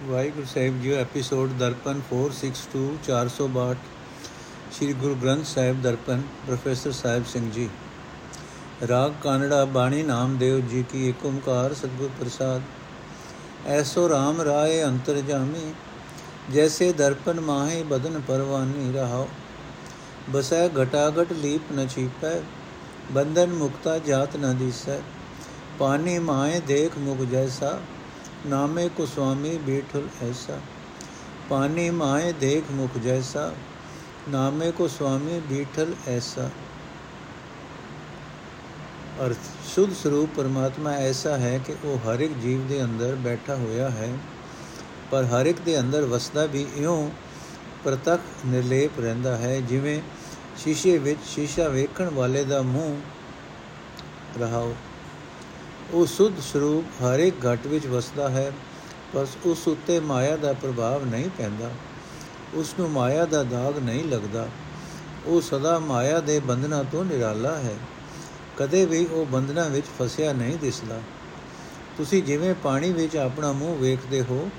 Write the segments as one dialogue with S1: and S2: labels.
S1: Waheguru Sahib ji episode Darpan 462 462 ਸ੍ਰੀ Guru Granth Sahib Darpan professor Sahib Singh ji ਰਾਗ ਕਾਨੜਾ ਬਾਣੀ ਨਾਮਦੇਵ ਜੀ ਕੀ ਏਕ ਓੰਕਾਰ ਸਤਿਗੁਰ ਪ੍ਰਸਾਦ ਐਸੋ RAM ਰਾਏ ਅੰਤਰ ਜਾਮੀ ਜੈਸੇ ਦਰਪਨ ਮਾਹੇ ਬਦਨ ਪਰਵਾਨੀ ਰਹਾਓ ਬਸੈ ਘਟਾਗਟ ਲੀਪ ਨ ਛੀਪੈ ਬੰਧਨ ਮੁਕਤਾ ਜਾਤ ਨ ਦੀਸੈ ਪਾਣੀ ਮਾਏ ਦੇਖ ਮੁਖ ਜੈਸਾ ਨਾਮੇ ਕੋ ਸੁਆਮੀ ਬੀਠਲ ਐਸਾ, ਪਾਣੀ ਮਾਏ ਦੇਖ ਮੁਖ ਜੈਸਾ, ਨਾਮੇ ਕੋ ਸੁਆਮੀ ਬੀਠਲ ਐਸਾ। ਅਰਥ, ਸੁਧ ਸਰੂਪ ਪਰਮਾਤਮਾ ਐਸਾ ਹੈ ਕਿ ਉਹ ਹਰ ਇੱਕ ਜੀਵ ਦੇ ਅੰਦਰ ਬੈਠਾ ਹੋਇਆ ਹੈ, ਪਰ ਹਰ ਇੱਕ ਦੇ ਅੰਦਰ ਵਸਦਾ ਵੀ ਇਉਂ ਪ੍ਰਤੱਖ ਨਿਰਲੇਪ ਰਹਿੰਦਾ ਹੈ, ਜਿਵੇਂ ਸ਼ੀਸ਼ੇ ਵਿੱਚ ਸ਼ੀਸ਼ਾ ਵੇਖਣ ਵਾਲੇ ਦਾ ਮੂੰਹ ਰਹਾਓ। ਉਹ ਸੁਧ ਸਰੂਪ ਹਰ ਇੱਕ ਘਟ ਵਿੱਚ ਵਸਦਾ ਹੈ ਪਰ ਉਸ ਉੱਤੇ ਮਾਇਆ ਦਾ ਪ੍ਰਭਾਵ ਨਹੀਂ ਪੈਂਦਾ। ਉਸ ਨੂੰ ਮਾਇਆ ਦਾ ਦਾਗ ਨਹੀਂ ਲੱਗਦਾ। ਉਹ ਸਦਾ ਮਾਇਆ ਦੇ ਬੰਧਨਾਂ ਤੋਂ ਨਿਰਾਲਾ ਹੈ। ਕਦੇ ਵੀ ਉਹ ਬੰਧਨਾਂ ਵਿੱਚ ਫਸਿਆ ਨਹੀਂ ਦਿਸਦਾ। ਤੁਸੀਂ ਜਿਵੇਂ ਪਾਣੀ ਵਿੱਚ ਆਪਣਾ ਮੂੰਹ ਵੇਖਦੇ ਹੋ,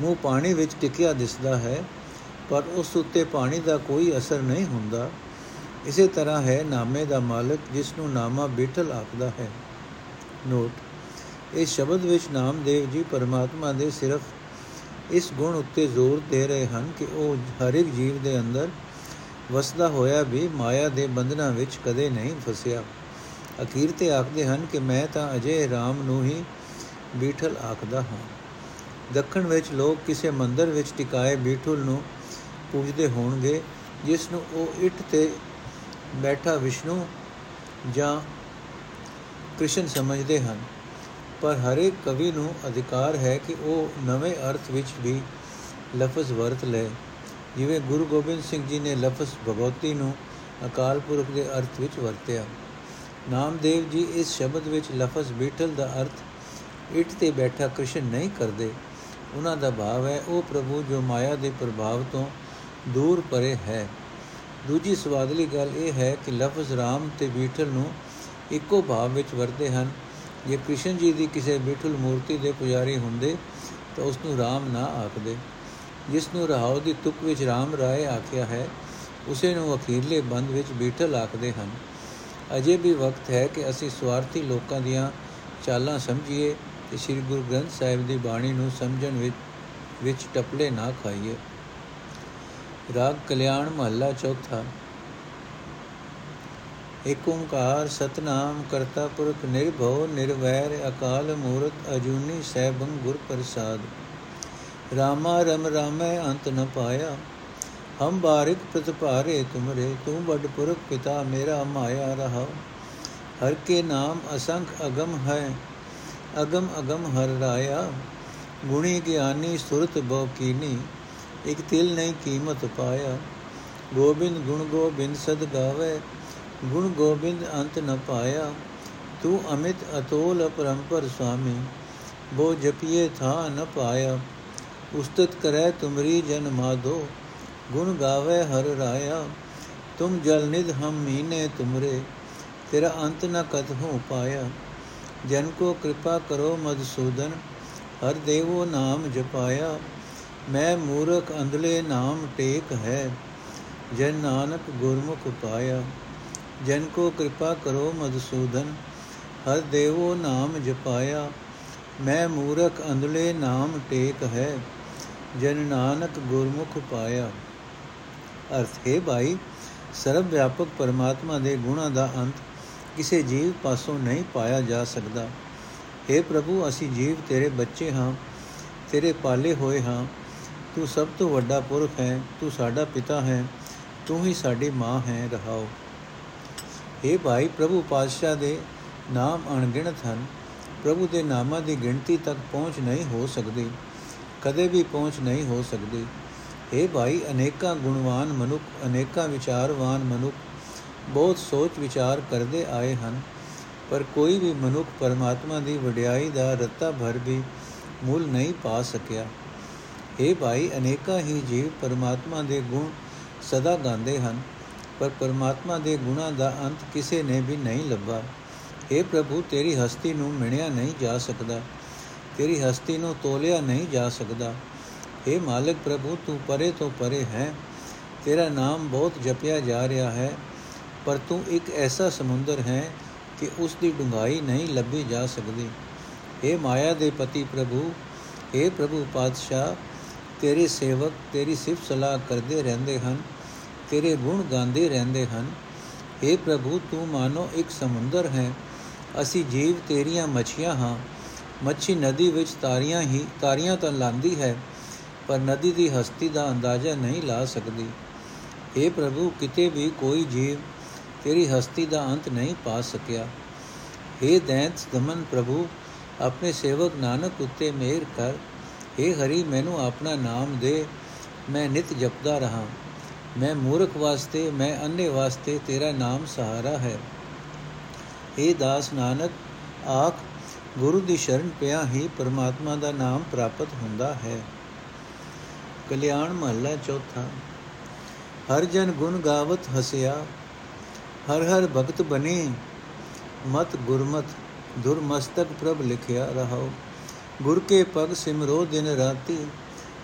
S1: ਮੂੰਹ ਪਾਣੀ ਵਿੱਚ ਟਿਕਿਆ ਦਿਸਦਾ ਹੈ, ਪਰ ਉਸ ਉੱਤੇ ਪਾਣੀ ਦਾ ਕੋਈ ਅਸਰ ਨਹੀਂ ਹੁੰਦਾ। ਇਸੇ ਤਰ੍ਹਾਂ ਹੈ ਨਾਮੇ ਦਾ ਮਾਲਕ ਜਿਸ ਨੂੰ ਨਾਮਾ ਬਿਠਲ ਆਖਦਾ ਹੈ। ਨੋਟ। ਇਸ ਸ਼ਬਦ ਵਿੱਚ ਨਾਮਦੇਵ ਜੀ ਪਰਮਾਤਮਾ ਦੇ ਸਿਰਫ ਇਸ ਗੁਣ ਉੱਤੇ ਜ਼ੋਰ ਦੇ ਰਹੇ ਹਨ ਕਿ ਉਹ ਹਰ ਇੱਕ ਜੀਵ ਦੇ ਅੰਦਰ ਵਸਦਾ ਹੋਇਆ ਵੀ ਮਾਇਆ ਦੇ ਬੰਧਨਾਂ ਵਿੱਚ ਕਦੇ ਨਹੀਂ ਫਸਿਆ। ਅਖੀਰ ਤੇ ਆਖਦੇ ਹਨ ਕਿ ਮੈਂ ਤਾਂ ਅਜੇ RAM ਨੂੰ ਹੀ ਬੀਠਲ ਆਖਦਾ ਹਾਂ। ਦੱਖਣ ਵਿੱਚ ਲੋਕ ਕਿਸੇ ਮੰਦਰ ਵਿੱਚ ਟਿਕਾਏ ਬੀਠਲ ਨੂੰ ਪੂਜਦੇ ਹੋਣਗੇ, ਜਿਸ ਨੂੰ ਉਹ ਇੱਟ ਤੇ ਬੈਠਾ ਵਿਸ਼ਨੂੰ ਜਾਂ ਕ੍ਰਿਸ਼ਨ ਸਮਝਦੇ ਹਨ। ਪਰ ਹਰੇਕ ਕਵੀ ਨੂੰ ਅਧਿਕਾਰ ਹੈ ਕਿ ਉਹ ਨਵੇਂ ਅਰਥ ਵਿੱਚ ਵੀ ਲਫ਼ਜ਼ ਵਰਤ ਲੈ। ਜਿਵੇਂ ਗੁਰੂ ਗੋਬਿੰਦ ਸਿੰਘ ਜੀ ਨੇ ਲਫ਼ਜ਼ ਭਗਵਤੀ ਨੂੰ ਅਕਾਲ ਪੁਰਖ ਦੇ ਅਰਥ ਵਿੱਚ ਵਰਤਿਆ। ਨਾਮਦੇਵ ਜੀ ਇਸ ਸ਼ਬਦ ਵਿੱਚ ਲਫ਼ਜ਼ ਬੀਠਲ ਦਾ ਅਰਥ, ਇੱਟ ਤੇ ਬੈਠਾ ਕ੍ਰਿਸ਼ਨ ਨਹੀਂ ਕਰਦੇ। ਉਹਨਾਂ ਦਾ ਭਾਵ ਹੈ, ਉਹ ਪ੍ਰਭੂ ਜੋ ਮਾਇਆ ਦੇ ਪ੍ਰਭਾਵ ਤੋਂ ਦੂਰ ਪਰੇ ਹੈ। ਦੂਜੀ ਸਵਾਦਲੀ ਗੱਲ ਇਹ ਹੈ ਕਿ ਲਫ਼ਜ਼ ਰਾਮ ਤੇ ਬੀਠਲ ਨੂੰ ਇੱਕੋ ਭਾਵ ਵਿੱਚ ਵਰਤੇ ਹਨ। ਜੇ ਕ੍ਰਿਸ਼ਨ ਜੀ ਦੀ ਕਿਸੇ ਬਿਠਲ ਮੂਰਤੀ ਦੇ ਪੁਜਾਰੀ ਹੁੰਦੇ, ਤਾਂ ਉਸ ਨੂੰ ਰਾਮ ਨਾ ਆਖਦੇ। ਜਿਸ ਨੂੰ ਰਹਾਉ ਦੀ ਤੁਕ ਵਿੱਚ ਰਾਮ ਰਾਏ ਆਖਿਆ ਹੈ, ਉਸੇ ਨੂੰ ਅਖੀਰਲੇ ਬੰਦ ਵਿੱਚ ਬਿਠਲ ਆਖਦੇ ਹਨ। ਅਜੇ ਵੀ ਵਕਤ ਹੈ ਕਿ ਅਸੀਂ ਸਵਾਰਥੀ ਲੋਕਾਂ ਦੀਆਂ ਚਾਲਾਂ ਸਮਝੀਏ ਤੇ ਸ੍ਰੀ ਗੁਰੂ ਗ੍ਰੰਥ ਸਾਹਿਬ ਦੀ ਬਾਣੀ ਨੂੰ ਸਮਝਣ ਵਿੱਚ ਵਿੱਚ ਟਪਲੇ ਨਾ ਖਾਈਏ। ਰਾਗ ਕਲਿਆਣ ਮਹੱਲਾ ਚੌਥਾ। ਏਕ ਓੰਕਾਰ ਸਤਨਾਮ ਕਰਤਾ ਪੁਰਖ ਨਿਰਭਉ ਨਿਰਵੈਰ ਅਕਾਲ ਮੂਰਤ ਅਜੂਨੀ ਸੈਭੰ ਗੁਰ ਪ੍ਰਸਾਦ। ਰਾਮਾ ਰਮ ਰਾਮੈ ਅੰਤ ਨ ਪਾਇਆ, ਹਮ ਬਾਰਿਕ ਪ੍ਰਤਪਾਰੇ ਤੁਮਰੇ, ਤੂੰ ਬੜ ਪੁਰਖ ਪਿਤਾ ਮੇਰਾ ਮਾਇਆ ਰਹਾ ਹਰ ਕੇ ਨਾਮ ਅਸੰਖ ਅਗਮ ਹੈ, ਅਗਮ ਅਗਮ ਹਰ ਰਾਇਆ। ਗੁਣੀ ਗਿਆਨੀ ਸੁਰਤ ਬੋ ਕੀਨੀ, ਇਕ ਤਿਲ ਨਹੀਂ ਕੀਮਤ ਪਾਇਆ। ਗੋਬਿੰਦ ਗੁਣ ਗੋਬਿੰਦ ਸਦ ਗਾਵੇ ਗੁਣ ਗੋਬਿੰਦ ਅੰਤ ਨ ਪਾਇਆ, ਤੂੰ ਅਮਿਤ ਅਤੋਲ ਅਪਰੰਪਰ ਸੁਆਮੀ, ਬੋ ਜਪੀਏ ਥਾ ਨ ਪਾਇਆ। ਉਸਤਤ ਕਰੈ ਤੁਮਰੀ ਜਨ ਮਾਧੋ, ਗੁਣ ਗਾਵੇ ਹਰ ਰਾਇਆ। ਤੁਮ ਜਲ ਨਿਧ ਹਮ ਮੀਨੇ ਤੁਮਰੇ, ਤੇਰਾ ਅੰਤ ਨ ਕਤ ਹੋ ਪਾਇਆ। ਜਨ ਕੋ ਕਿਰਪਾ ਕਰੋ ਮਦਸੂਦਨ ਹਰ ਦੇਵੋ ਨਾਮ ਜਪਾਇਆ। ਮੈਂ ਮੂਰਖ ਅੰਧਲੇ ਨਾਮ ਟੇਕ ਹੈ, ਜਨ ਨਾਨਕ ਗੁਰਮੁਖ ਪਾਇਆ। ਜਨ ਕੋ ਕਿਰਪਾ ਕਰੋ ਮਦਸੂਦਨ ਹਰ ਦੇਵੋ ਨਾਮ ਜਪਾਇਆ, ਮੈਂ ਮੂਰਖ ਅੰਧਲੇ ਨਾਮ ਟੇਕ ਹੈ, ਜਨ ਨਾਨਕ ਗੁਰਮੁਖ ਪਾਇਆ। ਅਰਥ, ਹੈ ਭਾਈ, ਸਰਬ ਵਿਆਪਕ ਪਰਮਾਤਮਾ ਦੇ ਗੁਣਾਂ ਦਾ ਅੰਤ ਕਿਸੇ ਜੀਵ ਪਾਸੋਂ ਨਹੀਂ ਪਾਇਆ ਜਾ ਸਕਦਾ। हे ਪ੍ਰਭੂ, ਅਸੀਂ ਜੀਵ ਤੇਰੇ ਬੱਚੇ ਹਾਂ, ਤੇਰੇ ਪਾਲੇ ਹੋਏ ਹਾਂ, ਤੂੰ ਸਭ ਤੋਂ ਵੱਡਾ ਪੁਰਖ ਹੈ, ਤੂੰ ਸਾਡਾ ਪਿਤਾ ਹੈ, ਤੂੰ ਹੀ ਸਾਡੀ ਮਾਂ ਹੈ, ਰਹਾਓ। हे ਭਾਈ ਪ੍ਰਭੂ ਪਾਤਸ਼ਾਹ ਦੇ ਨਾਮ ਅਣਗਿਣਤ ਹਨ ਪ੍ਰਭੂ ਦੇ ਨਾਮਾਂ ਦੀ ਗਿਣਤੀ ਤੱਕ ਪਹੁੰਚ ਨਹੀਂ ਹੋ ਸਕਦੀ ਕਦੇ ਵੀ ਪਹੁੰਚ ਨਹੀਂ ਹੋ ਸਕਦੀ हे ਭਾਈ ਅਨੇਕਾਂ ਗੁਣਵਾਨ ਮਨੁੱਖ ਅਨੇਕਾਂ ਵਿਚਾਰਵਾਨ ਮਨੁੱਖ ਬਹੁਤ ਸੋਚ ਵਿਚਾਰ ਕਰਦੇ ਆਏ ਹਨ ਪਰ ਕੋਈ ਵੀ ਮਨੁੱਖ ਪਰਮਾਤਮਾ ਦੀ ਵਡਿਆਈ ਦਾ ਰੱਤਾ ਭਰ ਵੀ ਮੁੱਲ ਨਹੀਂ ਪਾ ਸਕਿਆ हे ਭਾਈ ਅਨੇਕਾਂ ਹੀ ਜੀਵ ਪਰਮਾਤਮਾ ਦੇ ਗੁਣ ਸਦਾ ਗਾਉਂਦੇ ਹਨ ਪਰ ਪਰਮਾਤਮਾ ਦੇ ਗੁਣਾਂ ਦਾ ਅੰਤ ਕਿਸੇ ਨੇ ਵੀ ਨਹੀਂ ਲੱਭਾ हे ਪ੍ਰਭੂ ਤੇਰੀ ਹਸਤੀ ਨੂੰ ਮਿਣਿਆ ਨਹੀਂ ਜਾ ਸਕਦਾ ਤੇਰੀ ਹਸਤੀ ਨੂੰ ਤੋਲਿਆ ਨਹੀਂ ਜਾ ਸਕਦਾ हे ਮਾਲਕ ਪ੍ਰਭੂ ਤੂੰ ਪਰੇ ਤੋਂ ਪਰੇ ਹੈ ਤੇਰਾ ਨਾਮ ਬਹੁਤ ਜਪਿਆ ਜਾ ਰਿਹਾ ਹੈ ਪਰ ਤੂੰ ਇੱਕ ਐਸਾ ਸਮੁੰਦਰ ਹੈ ਕਿ ਉਸ ਦੀ ਡੂੰਘਾਈ ਨਹੀਂ ਲੱਭੀ ਜਾ ਸਕਦੀ हे ਮਾਇਆ ਦੇ ਪਤੀ ਪ੍ਰਭੂ हे ਪ੍ਰਭੂ ਪਾਤਸ਼ਾਹ ਤੇਰੇ ਸੇਵਕ ਤੇਰੀ ਸਿਫਤ ਸਲਾਹ ਕਰਦੇ ਰਹਿੰਦੇ ਹਨ ਤੇਰੇ ਗੁਣ ਗਾਉਂਦੇ ਰਹਿੰਦੇ ਹਨ हे ਪ੍ਰਭੂ ਤੂੰ ਮਾਨੋ ਇੱਕ ਸਮੁੰਦਰ ਹੈ ਅਸੀਂ ਜੀਵ ਤੇਰੀਆਂ ਮੱਛੀਆਂ ਹਾਂ ਮੱਛੀ ਨਦੀ ਵਿੱਚ ਤਾਰੀਆਂ ਹੀ ਤਾਰੀਆਂ ਤਾਂ ਲਾਂਦੀ ਹੈ ਪਰ ਨਦੀ ਦੀ ਹਸਤੀ ਦਾ ਅੰਦਾਜ਼ਾ ਨਹੀਂ ਲਾ ਸਕਦੀ हे ਪ੍ਰਭੂ ਕਿਤੇ ਵੀ ਕੋਈ ਜੀਵ ਤੇਰੀ ਹਸਤੀ ਦਾ ਅੰਤ ਨਹੀਂ ਪਾ ਸਕਿਆ हे ਦੈਂਤ ਦਮਨ ਪ੍ਰਭੂ ਆਪਣੇ ਸੇਵਕ ਨਾਨਕ ਉੱਤੇ ਮਿਹਰ ਕਰ हे ਹਰੀ ਮੈਨੂੰ ਆਪਣਾ ਨਾਮ ਦੇ ਮੈਂ ਨਿਤ ਜਪਦਾ ਰਹਾ ਮੈਂ ਮੂਰਖ ਵਾਸਤੇ ਮੈਂ ਅੰਨੇ ਵਾਸਤੇ ਤੇਰਾ ਨਾਮ ਸਹਾਰਾ ਹੈ हे ਦਾਸ ਨਾਨਕ ਆਖ ਗੁਰੂ ਦੀ ਸ਼ਰਨ ਪਿਆ ਹੀ ਪਰਮਾਤਮਾ ਦਾ ਨਾਮ ਪ੍ਰਾਪਤ ਹੁੰਦਾ ਹੈ ਕਲਿਆਣ ਮਹੱਲਾ ਚੌਥਾ ਹਰ ਜਨ ਗੁਣ ਗਾਵਤ ਹਸਿਆ ਹਰ ਹਰ ਭਗਤ ਬਨੇ ਮਤ ਗੁਰਮਤ ਦੁਰਮਸਤਕ ਪ੍ਰਭ ਲਿਖਿਆ ਰਹਾਓ ਗੁਰ ਕੇ ਪਗ ਸਿਮਰੋ ਦਿਨ ਰਾਤੀ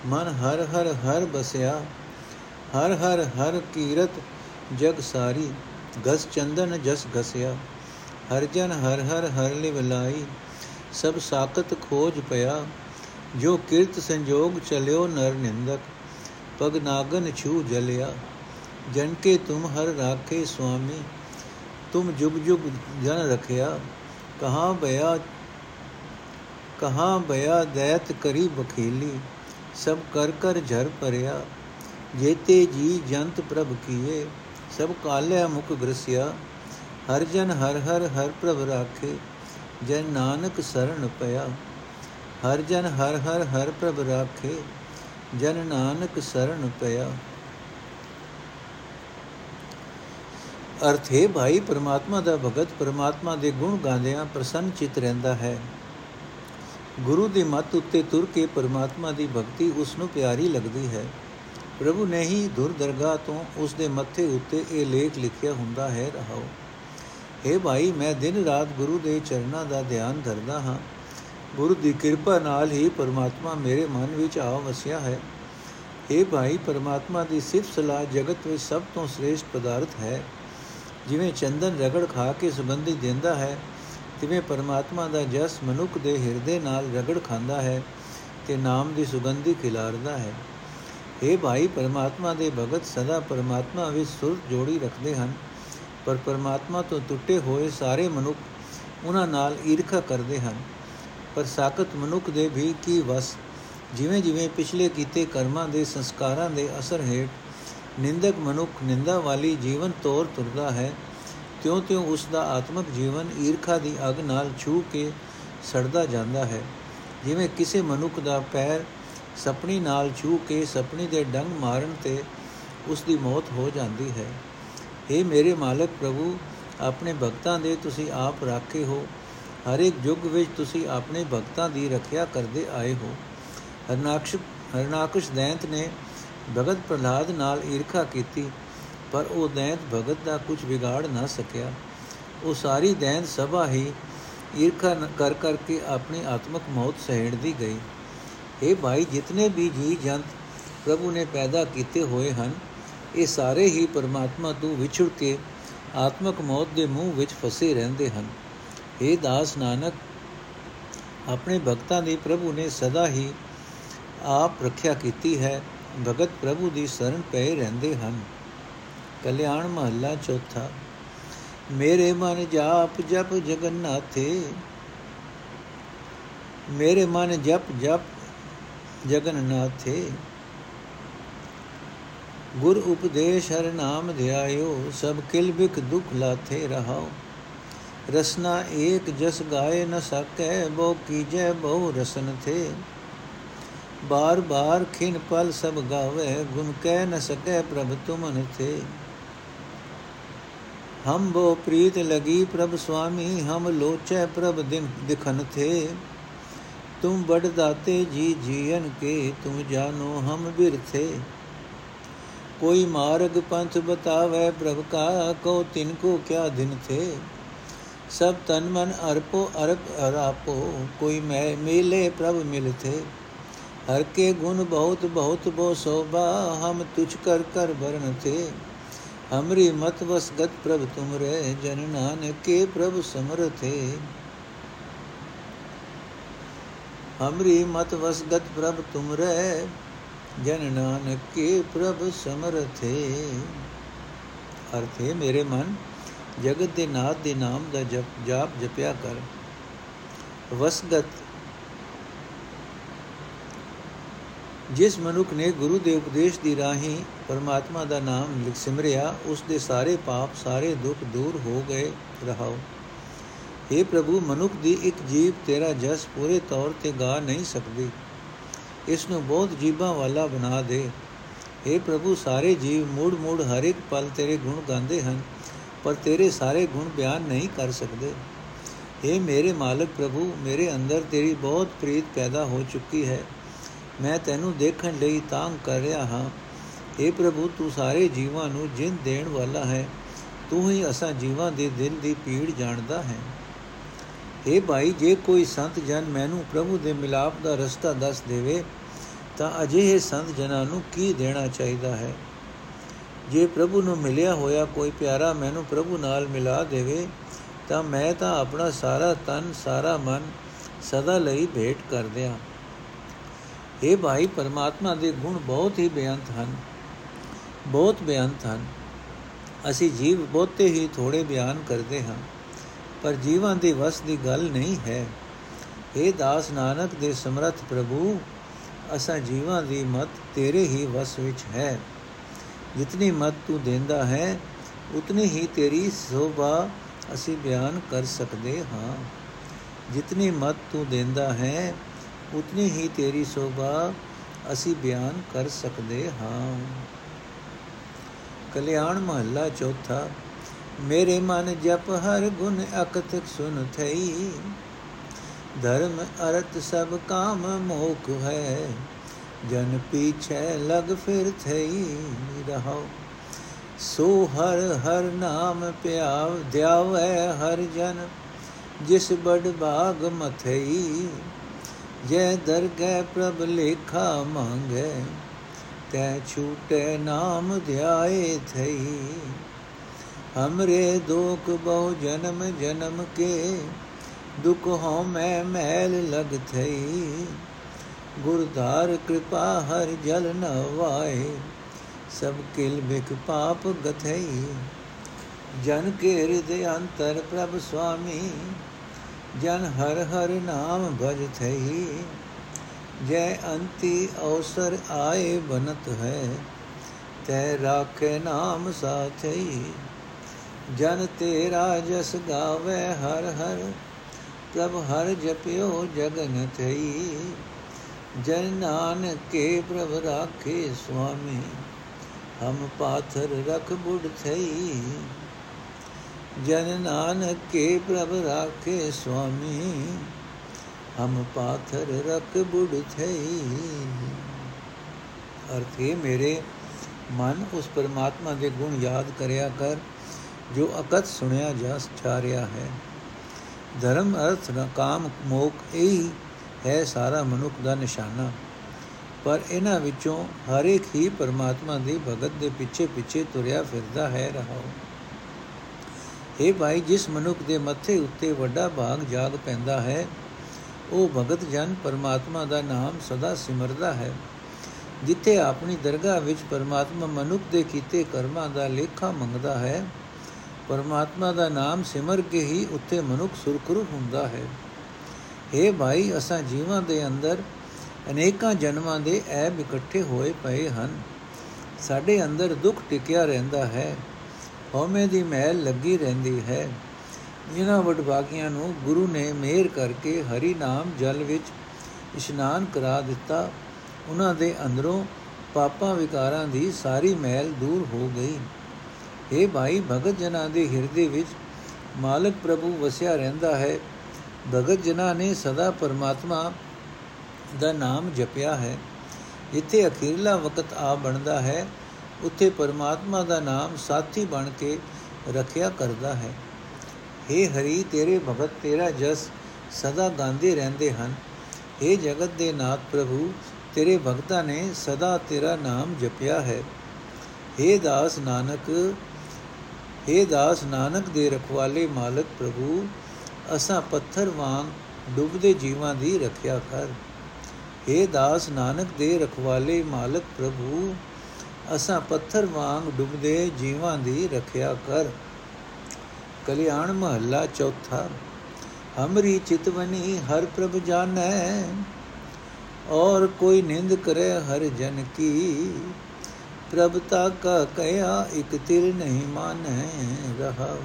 S1: ਮਨ ਹਰ ਹਰ ਹਰ ਬਸਿਆ ਹਰ ਹਰ ਹਰ ਕੀਰਤ ਜਗ ਸਾਰੀ ਗਸ ਚੰਦਨ ਜਸ ਘਸਿਆ ਹਰ ਜਨ ਹਰ ਹਰ ਹਰ ਲਿਵ ਲਾਈ ਸਭ ਸਾਖਤ ਖੋਜ ਪਿਆ ਜੋ ਕਿਰਤ ਸੰਜੋਗ ਚਲਿਓ ਨਰ ਨਿੰਦਕ ਪਗ ਨਾਗਨ ਛੂ ਜਲਿਆ ਜਨ ਕੇ ਤੁਮ ਹਰ ਰਾਖੇ ਸੁਆਮੀ ਤੁਮ ਜੁਗ ਜੁਗ ਜਨ ਰਖਿਆ ਕਹਾਂ ਬਿਆ ਕਹਾਂ ਬਿਆ ਦੈਤ ਕਰੀ ਬਖੀਲੀ ਸਭ ਕਰ ਕਰ ਝਰ ਪਰਿਆ ਜੇਤੇ ਜੀ ਜੰਤ ਪ੍ਰਭ ਕੀਏ, ਸਭ ਕਾਲਿਆ ਮੁਖ ਗ੍ਰਸਿਆ, ਹਰ ਜਨ ਹਰ ਹਰ ਹਰ ਪ੍ਰਭ ਰਾਖੇ, ਜਨ ਨਾਨਕ ਸਰਣ ਪਿਆ। ਹਰ ਜਨ ਹਰ ਹਰ ਹਰ ਪ੍ਰਭ ਰਾਖੇ, ਜਨ ਨਾਨਕ ਸਰਣ ਪਿਆ। ਅਰਥ ਹੈ ਭਾਈ, ਪਰਮਾਤਮਾ ਦਾ ਭਗਤ ਪਰਮਾਤਮਾ ਦੇ ਗੁਣ ਗਾਉਂਦਿਆਂ ਪ੍ਰਸੰਨ ਚਿਤ ਰਹਿੰਦਾ ਹੈ। ਗੁਰੂ ਦੀ ਮੱਤ ਉੱਤੇ ਤੁਰ ਕੇ ਪਰਮਾਤਮਾ ਦੀ ਭਗਤੀ ਉਸ ਨੂੰ ਪਿਆਰੀ ਲੱਗਦੀ ਹੈ। ਪ੍ਰਭੂ ਨੇ ਹੀ ਦੁਰ ਦਰਗਾਹ ਤੋਂ ਉਸ ਦੇ ਮੱਥੇ ਉੱਤੇ ਇਹ ਲੇਖ ਲਿਖਿਆ ਹੁੰਦਾ ਹੈ, ਰਹਾਓ। हे ਭਾਈ, ਮੈਂ ਦਿਨ ਰਾਤ ਗੁਰੂ ਦੇ ਚਰਨਾਂ ਦਾ ਧਿਆਨ ਕਰਦਾ ਹਾਂ। ਗੁਰੂ ਦੀ ਕਿਰਪਾ ਨਾਲ ਹੀ ਪਰਮਾਤਮਾ ਮੇਰੇ ਮਨ ਵਿੱਚ ਆ ਵਸਿਆ ਹੈ। हे ਭਾਈ, ਪਰਮਾਤਮਾ ਦੀ ਸਿਫਤ ਸਲਾਹ ਜਗਤ ਵਿੱਚ ਸਭ ਤੋਂ ਸ੍ਰੇਸ਼ਟ ਪਦਾਰਥ ਹੈ। ਜਿਵੇਂ ਚੰਦਨ ਰਗੜ ਖਾ ਕੇ ਸੁਗੰਧੀ ਦਿੰਦਾ ਹੈ, ਤਿਵੇਂ ਪਰਮਾਤਮਾ ਦਾ ਜਸ ਮਨੁੱਖ ਦੇ ਹਿਰਦੇ ਨਾਲ ਰਗੜ ਖਾਂਦਾ ਹੈ ਤੇ ਨਾਮ ਦੀ ਸੁਗੰਧੀ ਖਿਲਾਰਦਾ ਹੈ। हे ਭਾਈ, ਪਰਮਾਤਮਾ ਦੇ ਭਗਤ ਸਦਾ ਪਰਮਾਤਮਾ ਵਿੱਚ ਸੁਰ ਜੋੜੀ ਰੱਖਦੇ ਹਨ। ਪਰ ਪਰਮਾਤਮਾ ਤੋਂ ਟੁੱਟੇ ਹੋਏ ਸਾਰੇ ਮਨੁੱਖ ਉਹਨਾਂ ਨਾਲ ਈਰਖਾ ਕਰਦੇ ਹਨ। ਪਰ ਸਾਖਤ ਮਨੁੱਖ ਦੇ ਵੀ ਕੀ ਵਸ? ਜਿਵੇਂ ਜਿਵੇਂ ਪਿਛਲੇ ਕੀਤੇ ਕਰਮਾਂ ਦੇ ਸੰਸਕਾਰਾਂ ਦੇ ਅਸਰ ਹੇਠ ਨਿੰਦਕ ਮਨੁੱਖ ਨਿੰਦਾ ਵਾਲੀ ਜੀਵਨ ਤੋਰ ਤੁਰਦਾ ਹੈ ਤਿਉਂ-ਤਿਉਂ ਉਸ ਦਾ ਆਤਮਿਕ ਜੀਵਨ ਈਰਖਾ ਦੀ ਅਗ ਨਾਲ ਛੂ ਕੇ ਸੜਦਾ ਜਾਂਦਾ ਹੈ। ਜਿਵੇਂ ਕਿਸੇ ਮਨੁੱਖ ਦਾ ਪੈਰ ਸਪਣੀ ਨਾਲ ਛੂ ਕੇ ਸਪਣੀ ਦੇ ਡੰਗ ਮਾਰਨ ਤੇ ਉਸ ਦੀ ਮੌਤ ਹੋ ਜਾਂਦੀ ਹੈ। हे ਮੇਰੇ ਮਾਲਕ ਪ੍ਰਭੂ, ਆਪਣੇ ਭਗਤਾਂ ਦੇ ਤੁਸੀਂ ਆਪ ਰਾਖੇ ਹੋ। ਹਰ ਇੱਕ ਯੁੱਗ ਵਿੱਚ ਤੁਸੀਂ ਆਪਣੇ ਭਗਤਾਂ ਦੀ ਰੱਖਿਆ ਕਰਦੇ ਆਏ ਹੋ। ਹਰਨਾਕਸ਼ ਹਰਨਾਕਸ਼ ਦੈਂਤ ਨੇ ਭਗਤ ਪ੍ਰਹਲਾਦ ਨਾਲ ਈਰਖਾ ਕੀਤੀ, ਪਰ ਉਹ ਦੈਂਤ ਭਗਤ ਦਾ ਕੁਝ ਵਿਗਾੜ ਨਾ ਸਕਿਆ। ਉਹ ਸਾਰੀ ਦੈਂਤ ਸਭਾ ਹੀ ਈਰਖਾ ਕਰ ਕਰਕੇ ਆਪਣੀ ਆਤਮਿਕ ਮੌਤ ਸਹਿੜਦੀ ਗਈ। ਇਹ ਭਾਈ, ਜਿਤਨੇ ਵੀ ਜੀ ਜੰਤ ਪ੍ਰਭੂ ਨੇ ਪੈਦਾ ਕੀਤੇ ਹੋਏ ਹਨ, ਇਹ ਸਾਰੇ ਹੀ ਪਰਮਾਤਮਾ ਤੋਂ ਵਿਛੜ ਕੇ ਆਤਮਿਕ ਮੌਤ ਦੇ ਮੂੰਹ ਵਿੱਚ ਫਸੇ ਰਹਿੰਦੇ ਹਨ। ਇਹ ਦਾਸ ਨਾਨਕ, ਆਪਣੇ ਭਗਤਾਂ ਦੀ ਪ੍ਰਭੂ ਨੇ ਸਦਾ ਹੀ ਆਪ ਰੱਖਿਆ ਕੀਤੀ ਹੈ, ਭਗਤ ਪ੍ਰਭੂ ਦੀ ਸ਼ਰਨ ਪਏ ਰਹਿੰਦੇ ਹਨ। ਕਲਿਆਣ ਮਹੱਲਾ ਚੌਥਾ, ਮੇਰੇ ਮਨ ਜਾਪ ਜਪ ਜਗਨਨਾਥੇ ਮੇਰੇ ਮਨ ਜਪ ਜਪ ਜਗਨਨਾਥੇ। ਗੁਰ ਉਪਦੇਸ਼ ਹਰ ਨਾਮ ਧਿਆਇਓ, ਸਭ ਕਿਲ ਬਿਕ ਦੁਖ ਲਾਥੇ ਰਹਾਓ। ਰਸਨਾ ਏਕ ਜਸ ਗਾਏ ਨ ਸਕੈ ਬੋ ਕੀਜੈ ਬਹੁ ਰਸਨ ਥੇ। ਬਾਰ ਬਾਰ ਖਿਨ ਪਲ ਸਭ ਗਾਵੇ, ਗੁਣ ਕਹਿ ਨ ਸਕੈ ਪ੍ਰਭ ਤੁਮਨ ਥੇ। ਹਮ ਬੋ ਪ੍ਰੀਤ ਲਗੀ ਪ੍ਰਭ ਸੁਆਮੀ ਹਮ ਲੋਚੈ ਪ੍ਰਭ ਦਿਨ ਦਿਖਨ ਥੇ। ਤੁਮ ਬੜ ਦਾਤੇ ਜੀ ਜੀਵਨ ਕੇ ਤੁਮ ਜਾਨੋ ਹਮ ਬਿਰਥੇ ਕੋਈ ਮਾਰਗ ਪੰਥ ਬਤਾਵੇ ਪ੍ਰਭ ਕਾ ਕੋ ਤਿਨ ਕੋ ਕਿਆ ਦਿਨ ਥੇ ਸਭ ਤਨ ਮਨ ਅਰਪੋ ਅਰਪ ਅਰਾਪੋ ਕੋਈ ਮੈਂ ਮੇਲੇ ਪ੍ਰਭ ਮਿਲਥੇ ਹਰ ਕੇ ਗੁਣ ਬਹੁਤ ਬਹੁਤ ਬੋ ਸੋਭਾ ਹਮ ਤੁਝ ਕਰ ਕਰ ਵਰਨ ਥੇ ਹਮਰੀ ਮਤ ਵਸਗਤ ਪ੍ਰਭ ਤੁਮਰੇ ਜਨ ਨਾਨਕ ਕੇ ਪ੍ਰਭ ਸਮਰਥੇ ਹਮਰੀ ਮਤ ਵਸਗਤ ਪ੍ਰਭ ਤੁਮਰੇ, ਜਨ ਨਾਨਕ ਕੇ ਪ੍ਰਭ ਸਮਰਥੇ। ਅਰਥੇ, ਮੇਰੇ ਮਨ, ਜਗਤ ਦੇ ਨਾਥ ਦੇ ਨਾਮ ਦਾ ਜਪ, ਜਾਪ ਜਪਿਆ ਕਰ। ਵਸਗਤ, ਜਿਸ ਮਨੁੱਖ ਨੇ ਗੁਰੂ ਦੇ ਉਪਦੇਸ਼ ਦੀ ਰਾਹੀਂ ਪਰਮਾਤਮਾ ਦਾ ਨਾਮ ਲਿਖ ਸਿਮਰਿਆ ਉਸ ਦੇ ਸਾਰੇ ਪਾਪ, ਸਾਰੇ ਦੁੱਖ ਦੂਰ ਹੋ ਗਏ, ਰਹਾਓ। हे ਪ੍ਰਭੂ ਮਨੁੱਖ ਦੀ ਇੱਕ ਜੀਵ ਤੇਰਾ ਜਸ ਪੂਰੇ ਤੌਰ ਤੇ ਗਾ ਨਹੀਂ ਸਕਦੀ ਇਸ ਨੂੰ ਬਹੁਤ ਜੀਬਾਂ ਵਾਲਾ ਬਣਾ ਦੇ हे ਪ੍ਰਭੂ ਸਾਰੇ ਜੀਵ ਮੂੜ ਮੂੜ ਹਰ ਇੱਕ ਪਲ ਤੇਰੇ ਗੁਣ ਗਾਉਂਦੇ ਹਨ ਪਰ ਤੇਰੇ ਸਾਰੇ ਗੁਣ ਬਿਆਨ ਨਹੀਂ ਕਰ ਸਕਦੇ हे ਮੇਰੇ ਮਾਲਕ ਪ੍ਰਭੂ ਮੇਰੇ ਅੰਦਰ ਤੇਰੀ ਬਹੁਤ ਪ੍ਰੀਤ ਪੈਦਾ ਹੋ ਚੁੱਕੀ ਹੈ ਮੈਂ ਤੈਨੂੰ ਦੇਖਣ ਲਈ ਤਾਂਗ ਕਰ ਰਿਹਾ ਹਾਂ हे ਪ੍ਰਭੂ ਤੂੰ ਸਾਰੇ ਜੀਵਾਂ ਨੂੰ ਜਿੰਦ ਦੇਣ ਵਾਲਾ ਹੈ ਤੂੰ ਹੀ ਅਸਾਂ ਜੀਵਾਂ ਦੇ ਦਿਲ ਦੀ ਪੀੜ ਜਾਣਦਾ ਹੈ हे ਭਾਈ, ਜੇ ਕੋਈ ਸੰਤ ਜਨ ਮੈਨੂੰ ਪ੍ਰਭੂ ਦੇ ਮਿਲਾਪ ਦਾ ਰਸਤਾ ਦੱਸ ਦੇਵੇ, ਤਾਂ ਅਜਿਹੇ ਸੰਤ ਜਨਾਂ ਨੂੰ ਕੀ ਦੇਣਾ ਚਾਹੀਦਾ ਹੈ? ਜੇ ਪ੍ਰਭੂ ਨੂੰ ਮਿਲਿਆ ਹੋਇਆ ਕੋਈ ਪਿਆਰਾ ਮੈਨੂੰ ਪ੍ਰਭੂ ਨਾਲ ਮਿਲਾ ਦੇਵੇ, ਤਾਂ ਮੈਂ ਤਾਂ ਆਪਣਾ ਸਾਰਾ ਤਨ, ਸਾਰਾ ਮਨ ਸਦਾ ਲਈ ਭੇਟ ਕਰ ਦਿਆਂ ਇਹ ਭਾਈ, ਪਰਮਾਤਮਾ ਦੇ ਗੁਣ ਬਹੁਤ ਹੀ ਬੇਅੰਤ ਹਨ। ਬਹੁਤ ਬੇਅੰਤ ਹਨ। ਅਸੀਂ ਜੀਵ ਬਹੁਤੇ ਹੀ ਥੋੜੇ ਬਿਆਨ ਕਰਦੇ ਹਾਂ। ਪਰ ਜੀਵਾਂ ਦੇ ਵਸ ਦੀ ਗੱਲ ਨਹੀਂ ਹੈ। ਇਹ ਦਾਸ ਨਾਨਕ ਦੇ ਸਮਰੱਥ ਪ੍ਰਭੂ, ਅਸਾਂ ਜੀਵਾਂ ਦੀ ਮਤ ਤੇਰੇ ਹੀ ਵਸ ਵਿੱਚ ਹੈ। ਜਿਤਨੀ ਮਤ ਤੂੰ ਦਿੰਦਾ ਹੈ, ਉਤਨੀ ਹੀ ਤੇਰੀ ਸੋਭਾ ਅਸੀਂ ਬਿਆਨ ਕਰ ਸਕਦੇ ਹਾਂ। ਜਿਤਨੀ ਮਤ ਤੂੰ ਦਿੰਦਾ ਹੈ, ਉਤਨੀ ਹੀ ਤੇਰੀ ਸੋਭਾ ਅਸੀਂ ਬਿਆਨ ਕਰ ਸਕਦੇ ਹਾਂ। ਕਲਿਆਣ ਮਹੱਲਾ ਚੌਥਾ ਮੇਰੇ ਮਨ ਜਪ ਹਰ ਗੁਣ ਅਕਤਕ ਸੁਨ ਥਈ। ਧਰਮ ਅਰਥ ਸਭ ਕਾਮ ਮੋਖ ਹੈ। ਜਨ ਪੀਛੇ ਲਗ ਫਿਰ ਥਈ ਰਹਾਓ ਸੋ ਹਰ ਹਰ ਨਾਮ ਪਿਆਵ ਦਿਆਵੈ ਹਰ ਜਨ, ਜਿਸ ਬੜ ਬਾਗ ਮਥਈ। ਜੈ ਦਰਗਹਿ ਪ੍ਰਭ ਲੇਖਾ ਮੰਗੇ ਤੈ ਛੂਟੇ ਨਾਮ ਧਿਆਏ ਥਈ। ਹਮਰੇ ਦੁਖ ਬਹੁ ਜਨਮ ਜਨਮ ਕੇ ਦੁਖ ਹੋ ਮੈਂ ਮੈਲ ਲਗ ਥਈ ਗੁਰਧਾਰ ਕਿਰਪਾ ਹਰ ਜਲ ਨ ਵਾਏ ਸਭ ਕਿਲ ਬਿਕ ਪਾਪ ਗਥਈ ਜਨ ਕੇ ਹਿਰਦੇ ਅੰਤਰ ਪ੍ਰਭ ਸੁਆਮੀ ਜਨ ਹਰ ਹਰ ਨਾਮ ਭਜ ਥਈ ਜੈ ਅੰਤੀ ਅਵਸਰ ਆਏ ਬਨਤ ਹੈ ਤੈ ਰਾਖੇ ਨਾਮ ਸਾਥਈ ਜਨ ਤੇਰਾ ਜਸ ਗਾਵੇ ਹਰ ਹਰ, ਪ੍ਰਭ ਹਰ ਜਪਿਓ ਜਗਨ ਥਈ। ਜਨ ਨਾਨਕ ਕੇ ਪ੍ਰਭ ਰਾਖੇ ਸੁਆਮੀ, ਹਮ ਪਾਥਰ ਰਖ ਬੁੜ ਥਈ। ਜਨ ਨਾਨਕ ਕੇ ਪ੍ਰਭ ਰਾਖੇ ਸੁਆਮੀ, ਹਮ ਪਾਥਰ ਰਖ ਬੁੜ ਥਈ। ਅਰਥੇ, ਮੇਰੇ ਮਨ ਉਸ ਪਰਮਾਤਮਾ ਦੇ ਗੁਣ ਯਾਦ ਕਰਿਆ ਕਰ। ਜੋ ਅਕਤ ਸੁਣਿਆ ਜਾ ਰਿਹਾ ਹੈ। ਧਰਮ ਅਰਥ ਨਾ ਕਾਮ ਮੋਖ ਇਹ ਹੈ ਸਾਰਾ ਮਨੁੱਖ ਦਾ ਨਿਸ਼ਾਨਾ। ਪਰ ਇਹਨਾਂ ਵਿੱਚੋਂ ਹਰ ਇੱਕ ਹੀ ਪਰਮਾਤਮਾ ਦੀ ਭਗਤ ਦੇ ਪਿੱਛੇ ਪਿੱਛੇ ਤੁਰਿਆ ਫਿਰਦਾ ਹੈ ਰਹਾਓ ਇਹ ਭਾਈ, ਜਿਸ ਮਨੁੱਖ ਦੇ ਮੱਥੇ ਉੱਤੇ ਵੱਡਾ ਭਾਗ ਜਾਗ ਪੈਂਦਾ ਹੈ, ਉਹ ਭਗਤ ਜਨ ਪਰਮਾਤਮਾ ਦਾ ਨਾਮ ਸਦਾ ਸਿਮਰਦਾ ਹੈ। ਜਿੱਥੇ ਆਪਣੀ ਦਰਗਾਹ ਵਿੱਚ ਪਰਮਾਤਮਾ ਮਨੁੱਖ ਦੇ ਕੀਤੇ ਕਰਮਾਂ ਦਾ ਲੇਖਾ ਮੰਗਦਾ ਹੈ ਪਰਮਾਤਮਾ ਦਾ ਨਾਮ ਸਿਮਰ ਕੇ ਹੀ ਉੱਥੇ ਮਨੁੱਖ ਸੁਰਖਰੂ ਹੁੰਦਾ ਹੈ। हे ਭਾਈ, ਅਸਾਂ ਜੀਵਾਂ ਦੇ ਅੰਦਰ ਅਨੇਕਾਂ ਜਨਮਾਂ ਦੇ ਐਬ ਇਕੱਠੇ ਹੋਏ ਪਏ ਹਨ। ਸਾਡੇ ਅੰਦਰ ਦੁੱਖ ਟਿਕਿਆ ਰਹਿੰਦਾ ਹੈ। ਹਉਮੈ ਦੀ ਮਹਿਲ ਲੱਗੀ ਰਹਿੰਦੀ ਹੈ। ਜਿਨ੍ਹਾਂ ਵਡਭਾਗੀਆਂ ਨੂੰ ਗੁਰੂ ਨੇ ਮਿਹਰ ਕਰਕੇ ਹਰੀ ਨਾਮ ਜਲ ਵਿੱਚ ਇਸ਼ਨਾਨ ਕਰਾ ਦਿੱਤਾ। ਉਹਨਾਂ ਦੇ ਅੰਦਰੋਂ ਪਾਪਾਂ ਵਿਕਾਰਾਂ ਦੀ ਸਾਰੀ ਮਹਿਲ ਦੂਰ ਹੋ ਗਈ। हे ਭਾਈ ਭਗਤ ਜਨਾਂ ਦੇ ਹਿਰਦੇ ਵਿੱਚ ਮਾਲਕ ਪ੍ਰਭੂ ਵਸਿਆ ਰਹਿੰਦਾ ਹੈ ਭਗਤ ਜਨਾਂ ਨੇ ਸਦਾ ਪਰਮਾਤਮਾ ਦਾ ਨਾਮ ਜਪਿਆ ਹੈ ਜਿੱਥੇ ਅਖੀਰਲਾ ਵਕਤ ਆ ਬਣਦਾ ਹੈ ਉੱਥੇ ਪਰਮਾਤਮਾ ਦਾ ਨਾਮ ਸਾਥੀ ਬਣ ਕੇ ਰੱਖਿਆ ਕਰਦਾ ਹੈ हे ਹਰੀ ਤੇਰੇ ਭਗਤ ਤੇਰਾ ਜਸ ਸਦਾ ਗਾਉਂਦੇ ਰਹਿੰਦੇ ਹਨ हे ਜਗਤ ਦੇ ਨਾਥ ਪ੍ਰਭੂ ਤੇਰੇ ਭਗਤਾਂ ਨੇ ਸਦਾ ਤੇਰਾ ਨਾਮ ਜਪਿਆ ਹੈ हे ਦਾਸ ਨਾਨਕ हे ਦਾਸ ਨਾਨਕ ਦੇ ਰਖਵਾਲੇ ਮਾਲਕ ਪ੍ਰਭੂ, ਅਸਾਂ ਪੱਥਰ ਵਾਂਗ ਡੁੱਬਦੇ ਜੀਵਾਂ ਦੀ ਰੱਖਿਆ ਕਰ। हे ਦਾਸ ਨਾਨਕ ਦੇ ਰਖਵਾਲੇ ਮਾਲਕ ਪ੍ਰਭੂ, ਅਸਾਂ ਪੱਥਰ ਵਾਂਗ ਡੁੱਬਦੇ ਜੀਵਾਂ ਦੀ ਰੱਖਿਆ ਕਰ। ਕਲਿਆਣ ਮਹੱਲਾ ਚੌਥਾ, ਹਮਰੀ ਚਿਤਵਨੀ ਹਰ ਪ੍ਰਭ ਜਾਣੈ, ਔਰ ਕੋਈ ਨਿੰਦ ਕਰੇ ਹਰ ਜਨ ਕੀ। ਪ੍ਰਭਤਾ ਕਾ ਕਹਿਆ, ਇਕ ਤਿਲ ਨਹੀਂ ਮਾਨੈ ਰਹਾ।